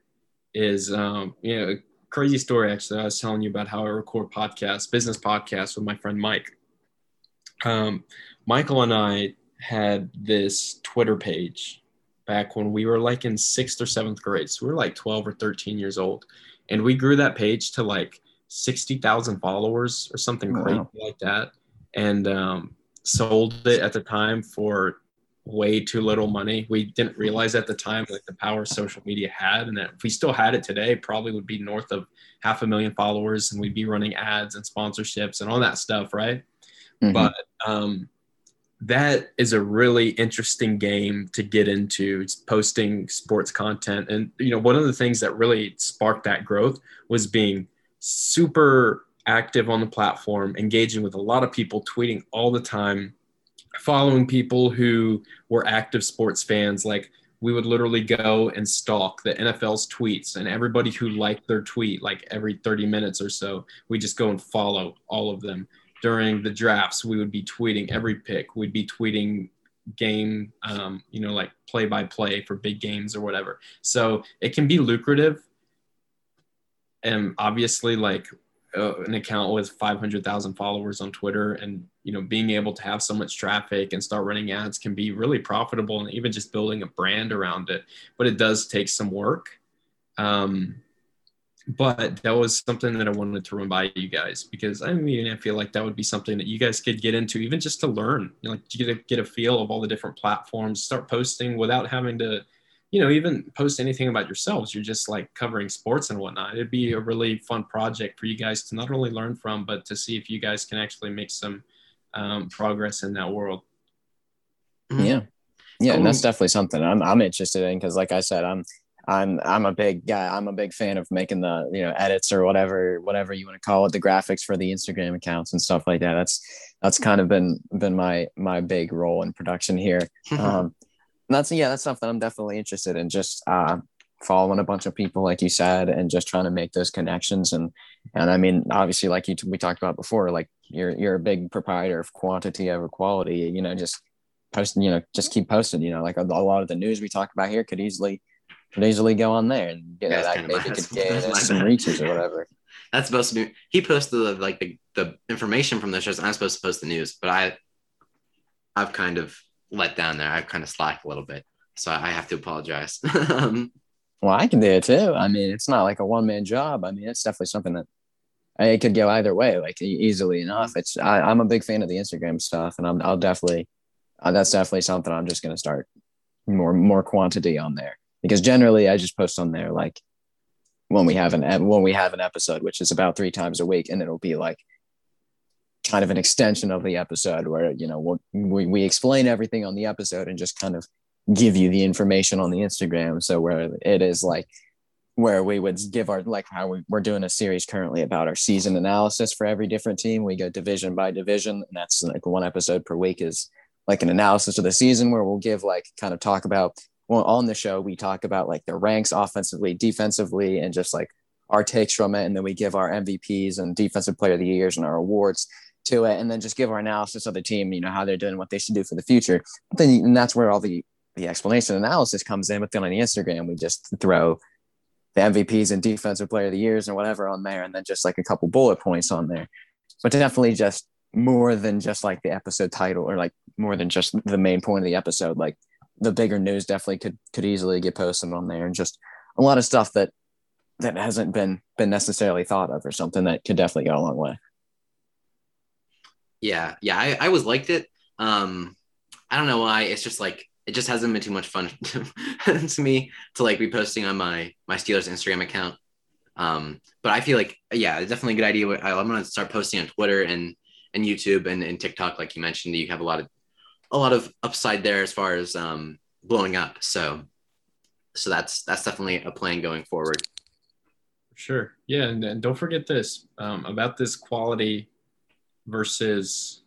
[SPEAKER 1] is um, you know, a crazy story actually. I was telling you about how I record podcasts, business podcasts with my friend Mike. Um, Michael and I had this Twitter page back when we were like in sixth or seventh grade. So we were like 12 or 13 years old. And we grew that page to like 60,000 followers or something
[SPEAKER 4] Wow.
[SPEAKER 1] crazy like that. And um, sold it at the time for way too little money. We didn't realize at the time like the power social media had, and that if we still had it today, probably would be north of half a million followers, and we'd be running ads and sponsorships and all that stuff, right?
[SPEAKER 4] Mhm.
[SPEAKER 1] But um, that is a really interesting game to get into. It's posting sports content, and you know one of the things that really sparked that growth was being super active on the platform, engaging with a lot of people, tweeting all the time, following people who were active sports fans. Like we would literally go and stalk the NFL's tweets and everybody who liked their tweet, like every 30 minutes or so, we just go and follow all of them. During the drafts, we would be tweeting every pick. We'd be tweeting game, um, you know, like play by play for big games or whatever. So it can be lucrative. And obviously, like uh, an account with 500,000 followers on Twitter and you know being able to have so much traffic and start running ads can be really profitable and even just building a brand around it but it does take some work um, but that was something that I wanted to run by you guys because I mean I feel like that would be something that you guys could get into even just to learn you know, like to get a, get a feel of all the different platforms start posting without having to you know, even post anything about yourselves. You're just like covering sports and whatnot. It'd be a really fun project for you guys to not only learn from, but to see if you guys can actually make some um, progress in that world.
[SPEAKER 2] Mhm.
[SPEAKER 4] Yeah, yeah, and that's definitely something I'm I'm interested in because, like I said, I'm I'm I'm a big guy. I'm a big fan of making the you know edits or whatever whatever you want to call it, the graphics for the Instagram accounts and stuff like that. That's that's kind of been been my my big role in production here. Um, that's yeah, that's something I'm definitely interested in. Just uh, following a bunch of people, like you said, and just trying to make those connections. And and I mean, obviously, like you we talked about before, like you're you're a big proprietor of quantity over quality. You know, just posting, you know, just keep posting. You know, like a, a lot of the news we talk about here could easily could easily go on there, and
[SPEAKER 2] That's
[SPEAKER 4] that
[SPEAKER 2] kinda
[SPEAKER 4] maybe could
[SPEAKER 2] that's
[SPEAKER 4] some
[SPEAKER 2] bad.
[SPEAKER 4] reaches or whatever.
[SPEAKER 2] That's supposed to be. He posted the, like the, the information from the shows. I'm supposed to post the news, but I, I've kind of let down there. I've kind of slacked a little bit, so I have to apologize. um,
[SPEAKER 4] Well, I can do it too. I mean, it's not like a one man job. I mean, it's definitely something that it could go either way, like easily enough. It's I, I'm a big fan of the Instagram stuff, and I'm I'll definitely uh, that's definitely something I'm just gonna start more more quantity on there because generally I just post on there like when we have an when we have an episode, which is about three times a week, and it'll be like kind of an extension of the episode where you know we'll, we we explain everything on the episode and just kind of give you the information on the Instagram. So where it is like where we would give our like how we, we're doing a series currently about our season analysis for every different team. We go division by division, and that's like one episode per week is like an analysis of the season where we'll give like kind of talk about well on the show we talk about like the ranks offensively, defensively, and just like our takes from it, and then we give our MVPs and defensive player of the years and our awards to it, and then just give our analysis of the team, you know how they're doing, what they should do for the future. But then and that's where all the the explanation analysis comes in. But then on the Instagram, we just throw the MVPs and defensive player of the years and whatever on there, and then just like a couple bullet points on there. But definitely just more than just like the episode title or like more than just the main point of the episode. Like the bigger news definitely could could easily get posted on there, and just a lot of stuff that that hasn't been been necessarily thought of or something that could definitely go a long way.
[SPEAKER 2] yeah, yeah, I, I always liked it. Um, I don't know why. It's just like it just hasn't been too much fun to me to like be posting on my my Steelers Instagram account. Um, but I feel like, yeah, it's definitely a good idea. I'm going to start posting on Twitter and, and YouTube and, and TikTok, like you mentioned, you have a lot of, a lot of upside there as far as um, blowing up. So, so that's, that's definitely a plan going forward.
[SPEAKER 1] Sure. Yeah. And, and don't forget this um, about this quality versus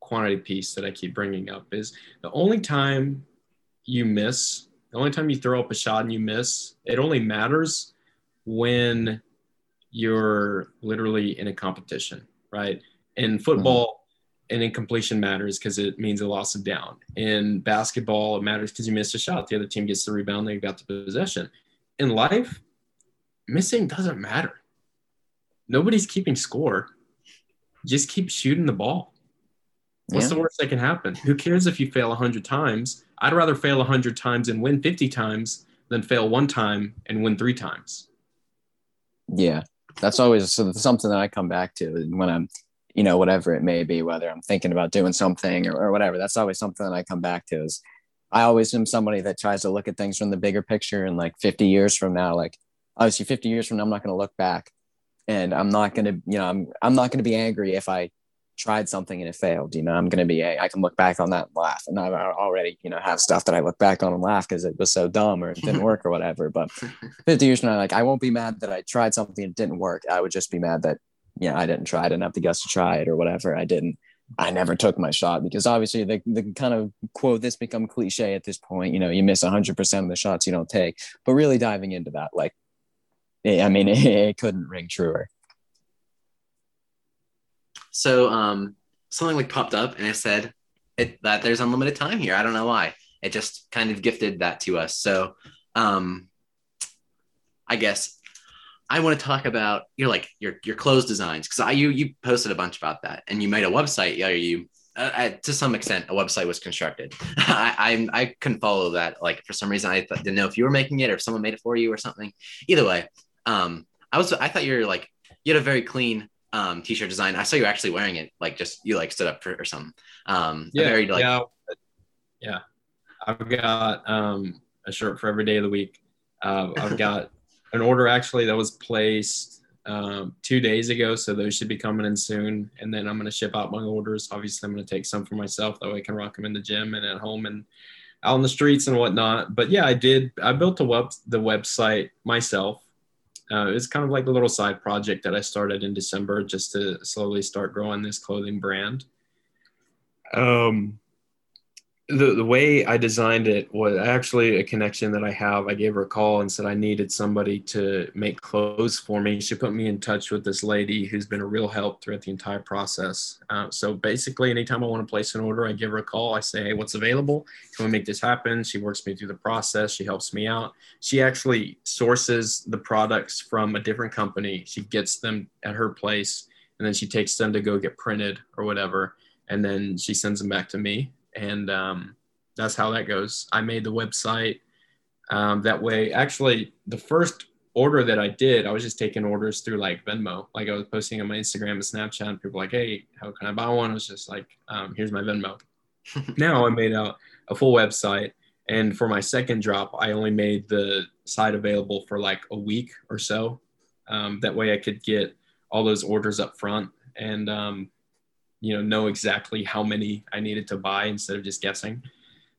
[SPEAKER 1] quantity piece that I keep bringing up is the only time you miss, the only time you throw up a shot and you miss, it only matters when you're literally in a competition, right? In football, mm-hmm. An incompletion matters because it means a loss of down. In basketball, it matters because you missed a shot. The other team gets the rebound, they got the possession. In life, missing doesn't matter. Nobody's keeping score. Just keep shooting the ball. What's yeah. the worst that can happen? Who cares if you fail 100 times? I'd rather fail 100 times and win 50 times than fail one time and win three times.
[SPEAKER 4] Yeah, that's always something that I come back to when I'm, you know, whatever it may be, whether I'm thinking about doing something or, or whatever. That's always something that I come back to. Is I always am somebody that tries to look at things from the bigger picture and like 50 years from now, like obviously 50 years from now, I'm not going to look back and I'm not going to, you know, I'm I'm not going to be angry if I tried something and it failed. You know, I'm going to be, I can look back on that and laugh. And I already, you know, have stuff that I look back on and laugh because it was so dumb or it didn't work or whatever. But 50 years from now, like, I won't be mad that I tried something and it didn't work. I would just be mad that, you know, I didn't try, I didn't have the guts to try it or whatever. I didn't, I never took my shot because obviously the, the kind of quote this become cliche at this point, you know, you miss 100% of the shots you don't take. But really diving into that, like, I mean, it, it couldn't ring truer.
[SPEAKER 2] So um, something like popped up and I said it, that there's unlimited time here. I don't know why. It just kind of gifted that to us. So um, I guess I want to talk about your like your your clothes designs because I you you posted a bunch about that and you made a website. Yeah, you uh, uh, to some extent a website was constructed. I, I I couldn't follow that. Like for some reason I th- didn't know if you were making it or if someone made it for you or something. Either way, um, I was I thought you were like you had a very clean um t-shirt design. I saw you actually wearing it, like just you like stood up for or something. Um
[SPEAKER 1] yeah,
[SPEAKER 2] very,
[SPEAKER 1] like, yeah, yeah. I've got um a shirt for every day of the week. Uh, I've got an order actually that was placed um, two days ago, so those should be coming in soon. And then I'm going to ship out my orders. Obviously, I'm going to take some for myself that way I can rock them in the gym and at home and out on the streets and whatnot. But yeah, I did. I built a web the website myself uh, it was kind of like a little side project that I started in December just to slowly start growing this clothing brand. Um, the, the way I designed it was actually a connection that I have. I gave her a call and said I needed somebody to make clothes for me. She put me in touch with this lady who's been a real help throughout the entire process. Uh, so basically, anytime I want to place an order, I give her a call. I say, hey, what's available? Can we make this happen? She works me through the process. She helps me out. She actually sources the products from a different company. She gets them at her place and then she takes them to go get printed or whatever. And then she sends them back to me and um, that's how that goes. I made the website um, that way. Actually, the first order that I did, I was just taking orders through like Venmo. Like I was posting on my Instagram and Snapchat, and people were like, "Hey, how can I buy one?" I was just like, um, "Here's my Venmo." now I made a, a full website, and for my second drop, I only made the site available for like a week or so. Um, that way, I could get all those orders up front and um, you know know exactly how many I needed to buy instead of just guessing.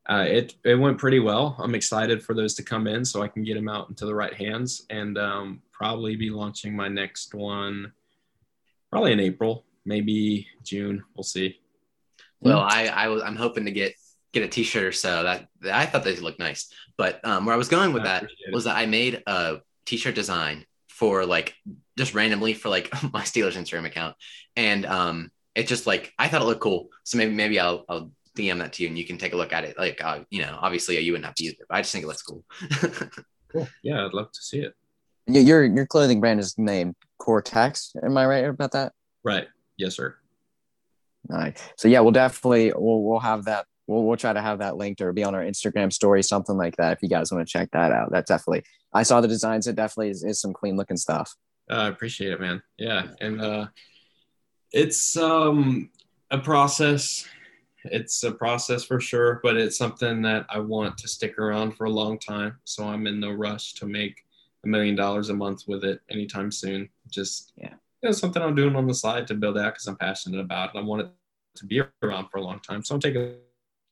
[SPEAKER 1] Uh, it it went pretty well. I'm excited for those to come in so I can get them out into the right hands and um, probably be launching my next one probably in April, maybe June. We'll see.
[SPEAKER 2] Well, I, I was I'm hoping to get get a t-shirt or so that, that I thought they looked nice. But um, where I was going with I that was that I made a t-shirt design for like just randomly for like my Steelers Instagram account, and um, it just like I thought it looked cool. So maybe maybe I'll I'll DM that to you and you can take a look at it. Like uh, you know, obviously you wouldn't have to use it, but I just think it looks cool.
[SPEAKER 1] cool. Yeah, I'd love to see it.
[SPEAKER 4] Your your clothing brand is named Cortez. Am I right about that?
[SPEAKER 1] Right. Yes, sir.
[SPEAKER 4] All right. So yeah, we'll definitely we'll we'll have that. We'll we'll try to have that linked or be on our Instagram story, something like that. If you guys want to check that out, that definitely. I saw the designs. It definitely is, is some clean looking stuff.
[SPEAKER 1] Uh, I appreciate it, man. Yeah, and uh, it's um, a process. It's a process for sure, but it's something that I want to stick around for a long time. So I'm in no rush to make a million dollars a month with it anytime soon. Just
[SPEAKER 4] Yeah.
[SPEAKER 1] you know, something I'm doing on the side to build out because I'm passionate about it. I want it to be around for a long time, so I'm taking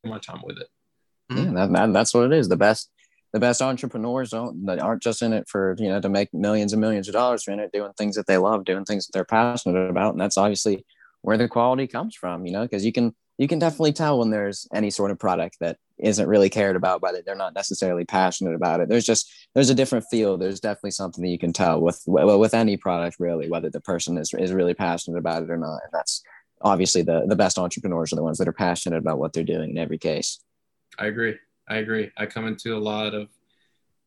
[SPEAKER 1] my time with it.
[SPEAKER 4] Yeah, that, that, that's what it is. The best, the best entrepreneurs don't that aren't just in it for you know to make millions and millions of dollars. In it doing things that they love, doing things that they're passionate about, and that's obviously where the quality comes from. You know, because you can you can definitely tell when there's any sort of product that isn't really cared about by it. They're not necessarily passionate about it. There's just there's a different feel. There's definitely something that you can tell with well, with any product really, whether the person is is really passionate about it or not. And that's obviously the the best entrepreneurs are the ones that are passionate about what they're doing in every case.
[SPEAKER 1] I agree. I agree. I come into a lot of,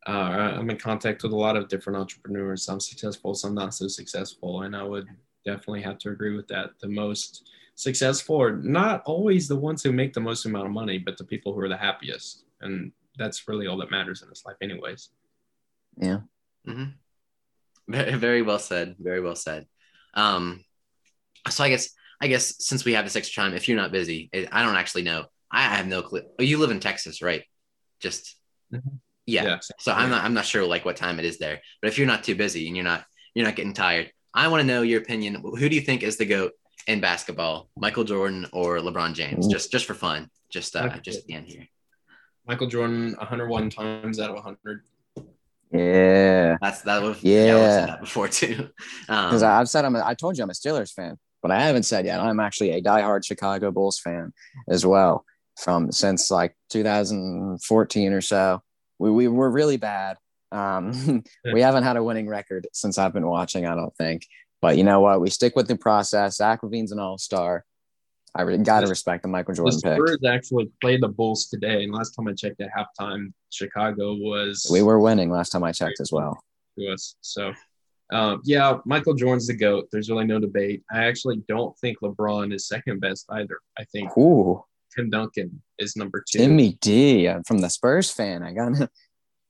[SPEAKER 1] uh, I'm in contact with a lot of different entrepreneurs. Some successful, some not so successful. And I would definitely have to agree with that. The most successful are not always the ones who make the most amount of money, but the people who are the happiest. And that's really all that matters in this life, anyways.
[SPEAKER 4] Yeah.
[SPEAKER 2] hmm Very, very well said. Very well said. Um, so I guess I guess since we have this extra time, if you're not busy, I don't actually know. I have no clue. Oh, you live in Texas, right? Just
[SPEAKER 1] Mhm.
[SPEAKER 2] yeah.
[SPEAKER 1] Yeah.
[SPEAKER 2] So I'm not I'm not sure like what time it is there. But if you're not too busy and you're not you're not getting tired, I want to know your opinion. Who do you think is the goat in basketball? Michael Jordan or LeBron James?
[SPEAKER 4] Ooh.
[SPEAKER 2] Just just for fun. Just uh
[SPEAKER 1] Michael
[SPEAKER 2] just at the end here.
[SPEAKER 1] Michael Jordan, 101 times out of 100.
[SPEAKER 4] Yeah.
[SPEAKER 2] That's that was
[SPEAKER 4] Yeah.
[SPEAKER 2] yeah. I've said that before too. Um,
[SPEAKER 4] Because I've said I'm a, I told you I'm a Steelers fan, but I haven't said yet I'm actually a diehard Chicago Bulls fan as well. From since like 2014 or so, we, we were really bad. Um, we haven't had a winning record since I've been watching. I don't think, but you know what? We stick with the process. Zach LaVine's an all star. I really got to respect the Michael
[SPEAKER 1] The
[SPEAKER 4] Jordan pick.
[SPEAKER 1] Spurs actually played the Bulls today. And last time I checked at halftime, Chicago was
[SPEAKER 4] We were winning last time I checked as well.
[SPEAKER 1] to us. So, um, yeah, Michael Jordan's the GOAT. There's really no debate. I actually don't think LeBron is second best either. I think
[SPEAKER 4] Ooh,
[SPEAKER 1] Tim Duncan is number two.
[SPEAKER 4] Timmy D I'm from the Spurs fan. I got him.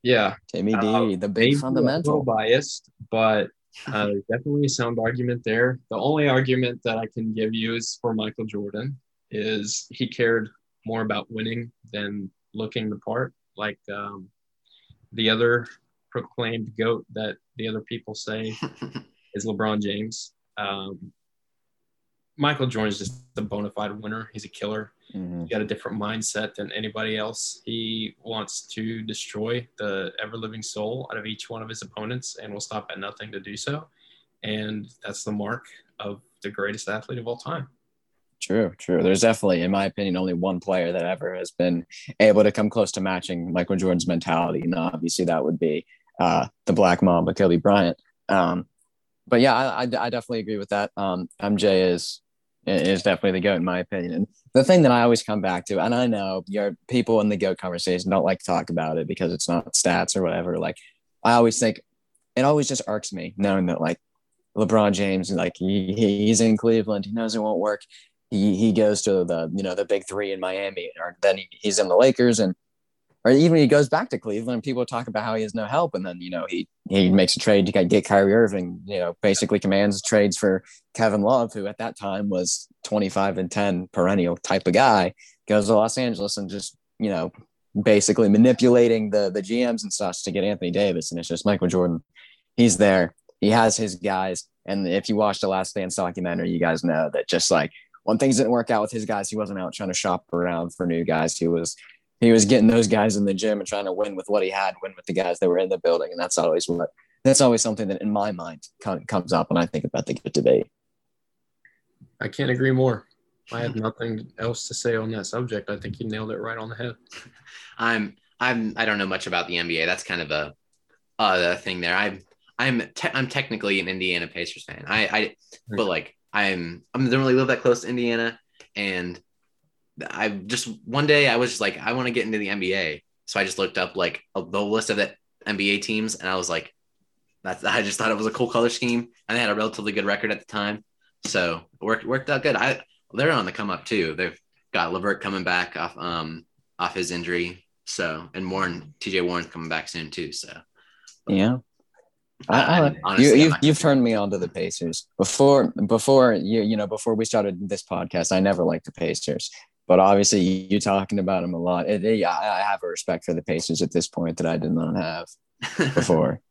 [SPEAKER 1] Yeah.
[SPEAKER 4] Timmy D,
[SPEAKER 1] Uh,
[SPEAKER 4] the
[SPEAKER 1] maybe
[SPEAKER 4] big
[SPEAKER 1] a
[SPEAKER 4] fundamental.
[SPEAKER 1] little biased, but uh, definitely a sound argument there. The only argument that I can give you is for Michael Jordan is he cared more about winning than looking the part, like um, the other proclaimed goat that the other people say is LeBron James. Um, Michael Jordan is just a bona fide winner. He's a killer.
[SPEAKER 4] Mhm.
[SPEAKER 1] He's got a different mindset than anybody else. He wants to destroy the ever living soul out of each one of his opponents and will stop at nothing to do so. And that's the mark of the greatest athlete of all time.
[SPEAKER 4] True, true. There's definitely, in my opinion, only one player that ever has been able to come close to matching Michael Jordan's mentality. And obviously, that would be uh, the Black Mamba, Kobe Bryant. Um, but yeah, I, I, I definitely agree with that. Um, MJ is is definitely the goat in my opinion. The thing that I always come back to, and I know your people in the goat conversation don't like to talk about it because it's not stats or whatever. Like, I always think it always just irks me knowing that like LeBron James, like he- he's in Cleveland, he knows it won't work he he goes to the you know the big three in Miami, or then he, he's in the Lakers, and or even he goes back to Cleveland. People talk about how he has no help, and then you know he he makes a trade to get- Kyrie Irving. You know, basically commands trades for Kevin Love, who at that time was twenty five and ten perennial type of guy. Goes to Los Angeles and just you know basically manipulating the the GMs and such to get Anthony Davis, and it's just Michael Jordan. He's there. He has his guys, and if you watch the Last Dance documentary, you guys know that just like when things didn't work out with his guys, he wasn't out trying to shop around for new guys. He was he was getting those guys in the gym and trying to win with what he had, win with the guys that were in the building, and that's always what that's always something that in my mind com- comes up when I think about the good debate.
[SPEAKER 1] I can't agree more. I have nothing else to say on that subject. I think you nailed it right on the head.
[SPEAKER 2] I'm I'm I don't know much about the NBA. That's kind of a uh thing there. I'm I'm te- I'm technically an Indiana Pacers fan. I I but like I'm I don't really live that close to Indiana, and I just one day I was just like I want to get into the NBA, so I just looked up like a, the list of the NBA teams, and I was like, that's I just thought it was a cool color scheme, and they had a relatively good record at the time, so it worked worked out good. I they're on the come up too. They've got LeVert coming back off um off his injury, so and Warren TJ Warren's coming back soon too. So
[SPEAKER 4] Yeah. I, I,
[SPEAKER 2] honestly,
[SPEAKER 4] you, you've, you've turned me on to the Pacers before. Before you, you know, before we started this podcast, I never liked the Pacers, but obviously you're talking about them a lot. It, it- I have a respect for the Pacers at this point that I did not have before.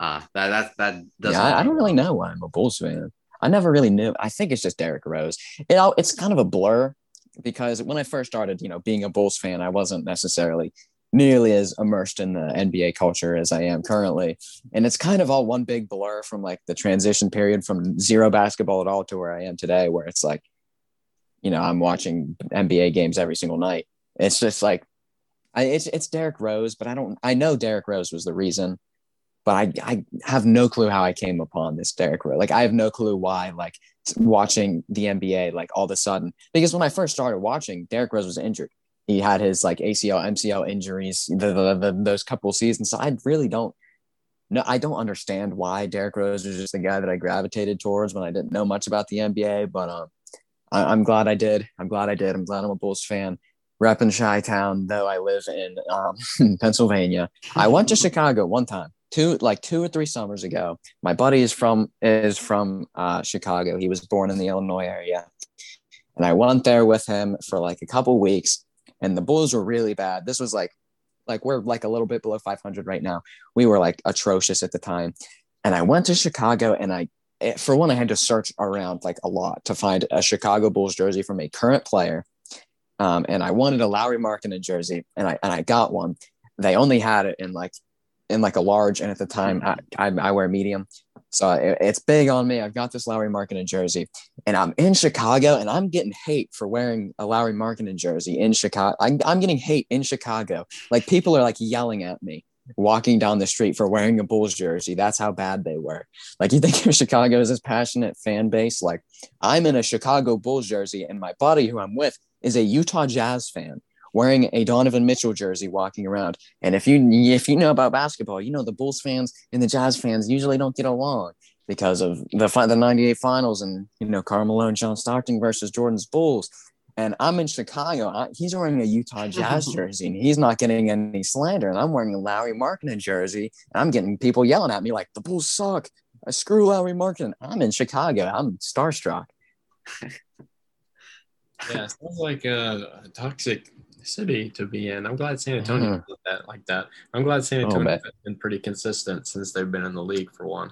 [SPEAKER 2] Uh, that that that doesn't.
[SPEAKER 4] Yeah, I, I don't really know why I'm a Bulls fan. I never really knew. I think it's just Derrick Rose. It it's kind of a blur because when I first started, you know, being a Bulls fan, I wasn't necessarily nearly as immersed in the NBA culture as I am currently. And it's kind of all one big blur from like the transition period from zero basketball at all to where I am today, where it's like, you know, I'm watching NBA games every single night. It's just like, I, it's it's Derrick Rose, but I don't. I know Derrick Rose was the reason, but I I have no clue how I came upon this Derrick Rose. Like I have no clue why. Like watching the NBA, like all of a sudden, because when I first started watching, Derrick Rose was injured he had his like ACL, MCL injuries the, the, the, those couple seasons. So I really don't no, I don't understand why Derrick Rose was just the guy that I gravitated towards when I didn't know much about the NBA. But um, I, am glad I did. I'm glad I did. I'm glad I'm a Bulls fan. Repping Chi Town, though I live in um, Pennsylvania. I went to Chicago one time, two like two or three summers ago. My buddy is from is from uh, Chicago. He was born in the Illinois area, and I went there with him for like a couple weeks and the Bulls were really bad. This was like like we're like a little bit below 500 right now. We were like atrocious at the time. And I went to Chicago and I for one I had to search around like a lot to find a Chicago Bulls jersey from a current player. Um, and I wanted a Lauri Markkanen jersey and I and I got one. They only had it in like in like a large and at the time I, I, I wear medium so it, it's big on me. I've got this Lauri Markkanen jersey, and I'm in Chicago, and I'm getting hate for wearing a Lauri Markkanen jersey in Chicago. I'm, I'm getting hate in Chicago. Like people are like yelling at me walking down the street for wearing a Bulls jersey. That's how bad they were. Like you think of Chicago as this passionate fan base? Like I'm in a Chicago Bulls jersey, and my buddy who I'm with is a Utah Jazz fan wearing a Donovan Mitchell jersey walking around. And if you if you know about basketball, you know the Bulls fans and the Jazz fans usually don't get along because of the the 98 finals and you know Karl Malone, John Stockton versus Jordan's Bulls. And I'm in Chicago. I, he's wearing a Utah Jazz jersey, and he's not getting any slander. And I'm wearing a Lauri Markkanen jersey, and I'm getting people yelling at me like the Bulls suck. I screw Lauri Markkanen. I'm in Chicago. I'm starstruck.
[SPEAKER 1] yeah, sounds like a, a toxic city to be in. I'm glad San Antonio mm-hmm. did that like that. I'm glad San oh, Antonio oh, has been pretty consistent since they've been in the league for one.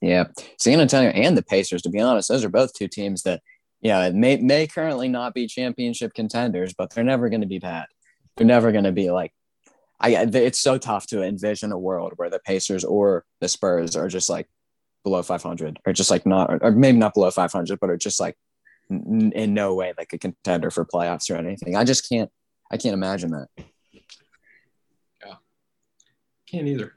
[SPEAKER 4] Yeah, San Antonio and the Pacers. To be honest, those are both two teams that, yeah, it may may currently not be championship contenders, but they're never going to be bad. They're never going to be like, I. It's so tough to envision a world where the Pacers or the Spurs are just like below 500, or just like not, or maybe not below 500, but are just like in no way like a contender for playoffs or anything. I just can't. I can't imagine that.
[SPEAKER 1] Yeah, can't either.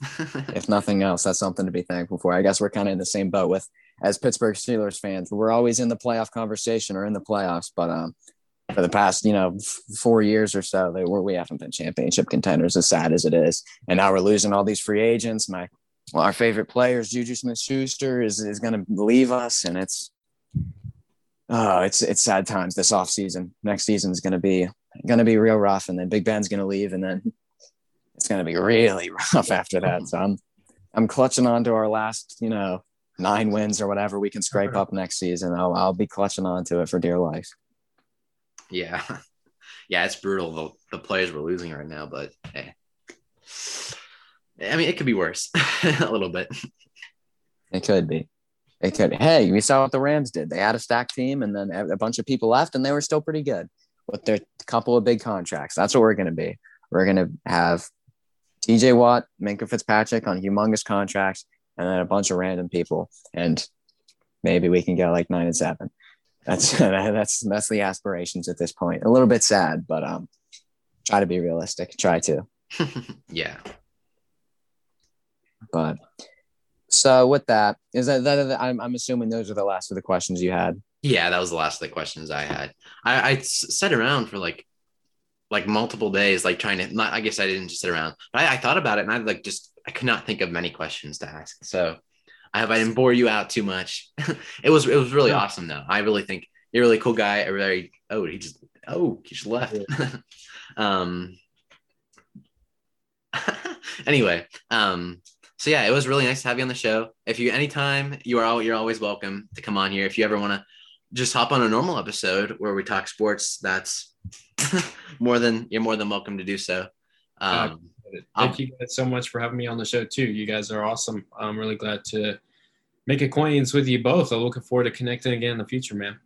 [SPEAKER 4] if nothing else, that's something to be thankful for. I guess we're kind of in the same boat with as Pittsburgh Steelers fans. We're always in the playoff conversation or in the playoffs, but um, for the past you know four years or so, they were we haven't been championship contenders. As sad as it is, and now we're losing all these free agents. My well, our favorite players, JuJu Smith-Schuster, is is going to leave us, and it's oh, it's it's sad times this off season. Next season is going to be going to be real rough, and then Big Ben's going to leave, and then it's going to be really rough after that. So I'm I'm clutching on to our last, you know, nine wins or whatever we can scrape up next season. I'll I'll be clutching on to it for dear life.
[SPEAKER 2] Yeah, yeah, it's brutal. The, the players we're losing right now, but hey. I mean, it could be worse a little bit.
[SPEAKER 4] It could be. It could. Hey, we saw what the Rams did. They had a stacked team, and then a bunch of people left, and they were still pretty good with their couple of big contracts. That's what we're going to be. We're going to have T.J. Watt, Minkah Fitzpatrick on humongous contracts, and then a bunch of random people, and maybe we can go like nine and seven. That's that's that's the aspirations at this point. A little bit sad, but um, try to be realistic. Try to.
[SPEAKER 2] yeah.
[SPEAKER 4] But so with that, is that, that, that I'm, I'm assuming those are the last of the questions you had.
[SPEAKER 2] Yeah, that was the last of the questions I had. I, I sat around for like like multiple days, like trying to. Not, I guess I didn't just sit around, but I, I thought about it, and I like just I could not think of many questions to ask. So I hope I didn't bore you out too much. it was it was really yeah. awesome though. I really think you're a really cool guy. A very oh he just oh he just left. Um. anyway, um, so yeah, it was really nice to have you on the show. If you anytime you are all you're always welcome to come on here. If you ever want to just hop on a normal episode where we talk sports, that's more than you're more than welcome to do so. Um,
[SPEAKER 1] Thank you guys so much for having me on the show too. You guys are awesome. I'm really glad to make acquaintance with you both. I'm looking forward to connecting again in the future, man.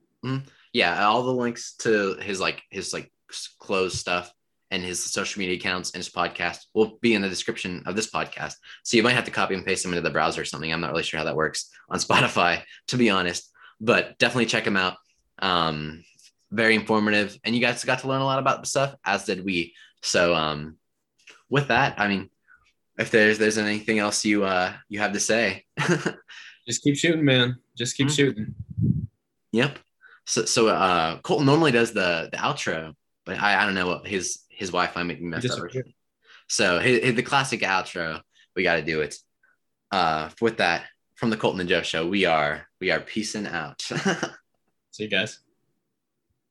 [SPEAKER 2] yeah, all the links to his like his like clothes stuff and his social media accounts and his podcast will be in the description of this podcast. So you might have to copy and paste them into the browser or something. I'm not really sure how that works on Spotify, to be honest, but definitely check him out. Um, very informative, and you guys got to learn a lot about the stuff, as did we. So, um, with that, I mean, if there's there's anything else you uh you have to say,
[SPEAKER 1] Just keep shooting, man. Just keep
[SPEAKER 2] Mhm.
[SPEAKER 1] shooting.
[SPEAKER 2] Yep. So so uh Coltin normally does the the outro, but I, I don't know what his his Wi-Fi might be messed up. So his, his- the classic outro, we got to do it. Uh, with that, from the Coltin and Jeff show, we are we are peacing out.
[SPEAKER 1] See you guys.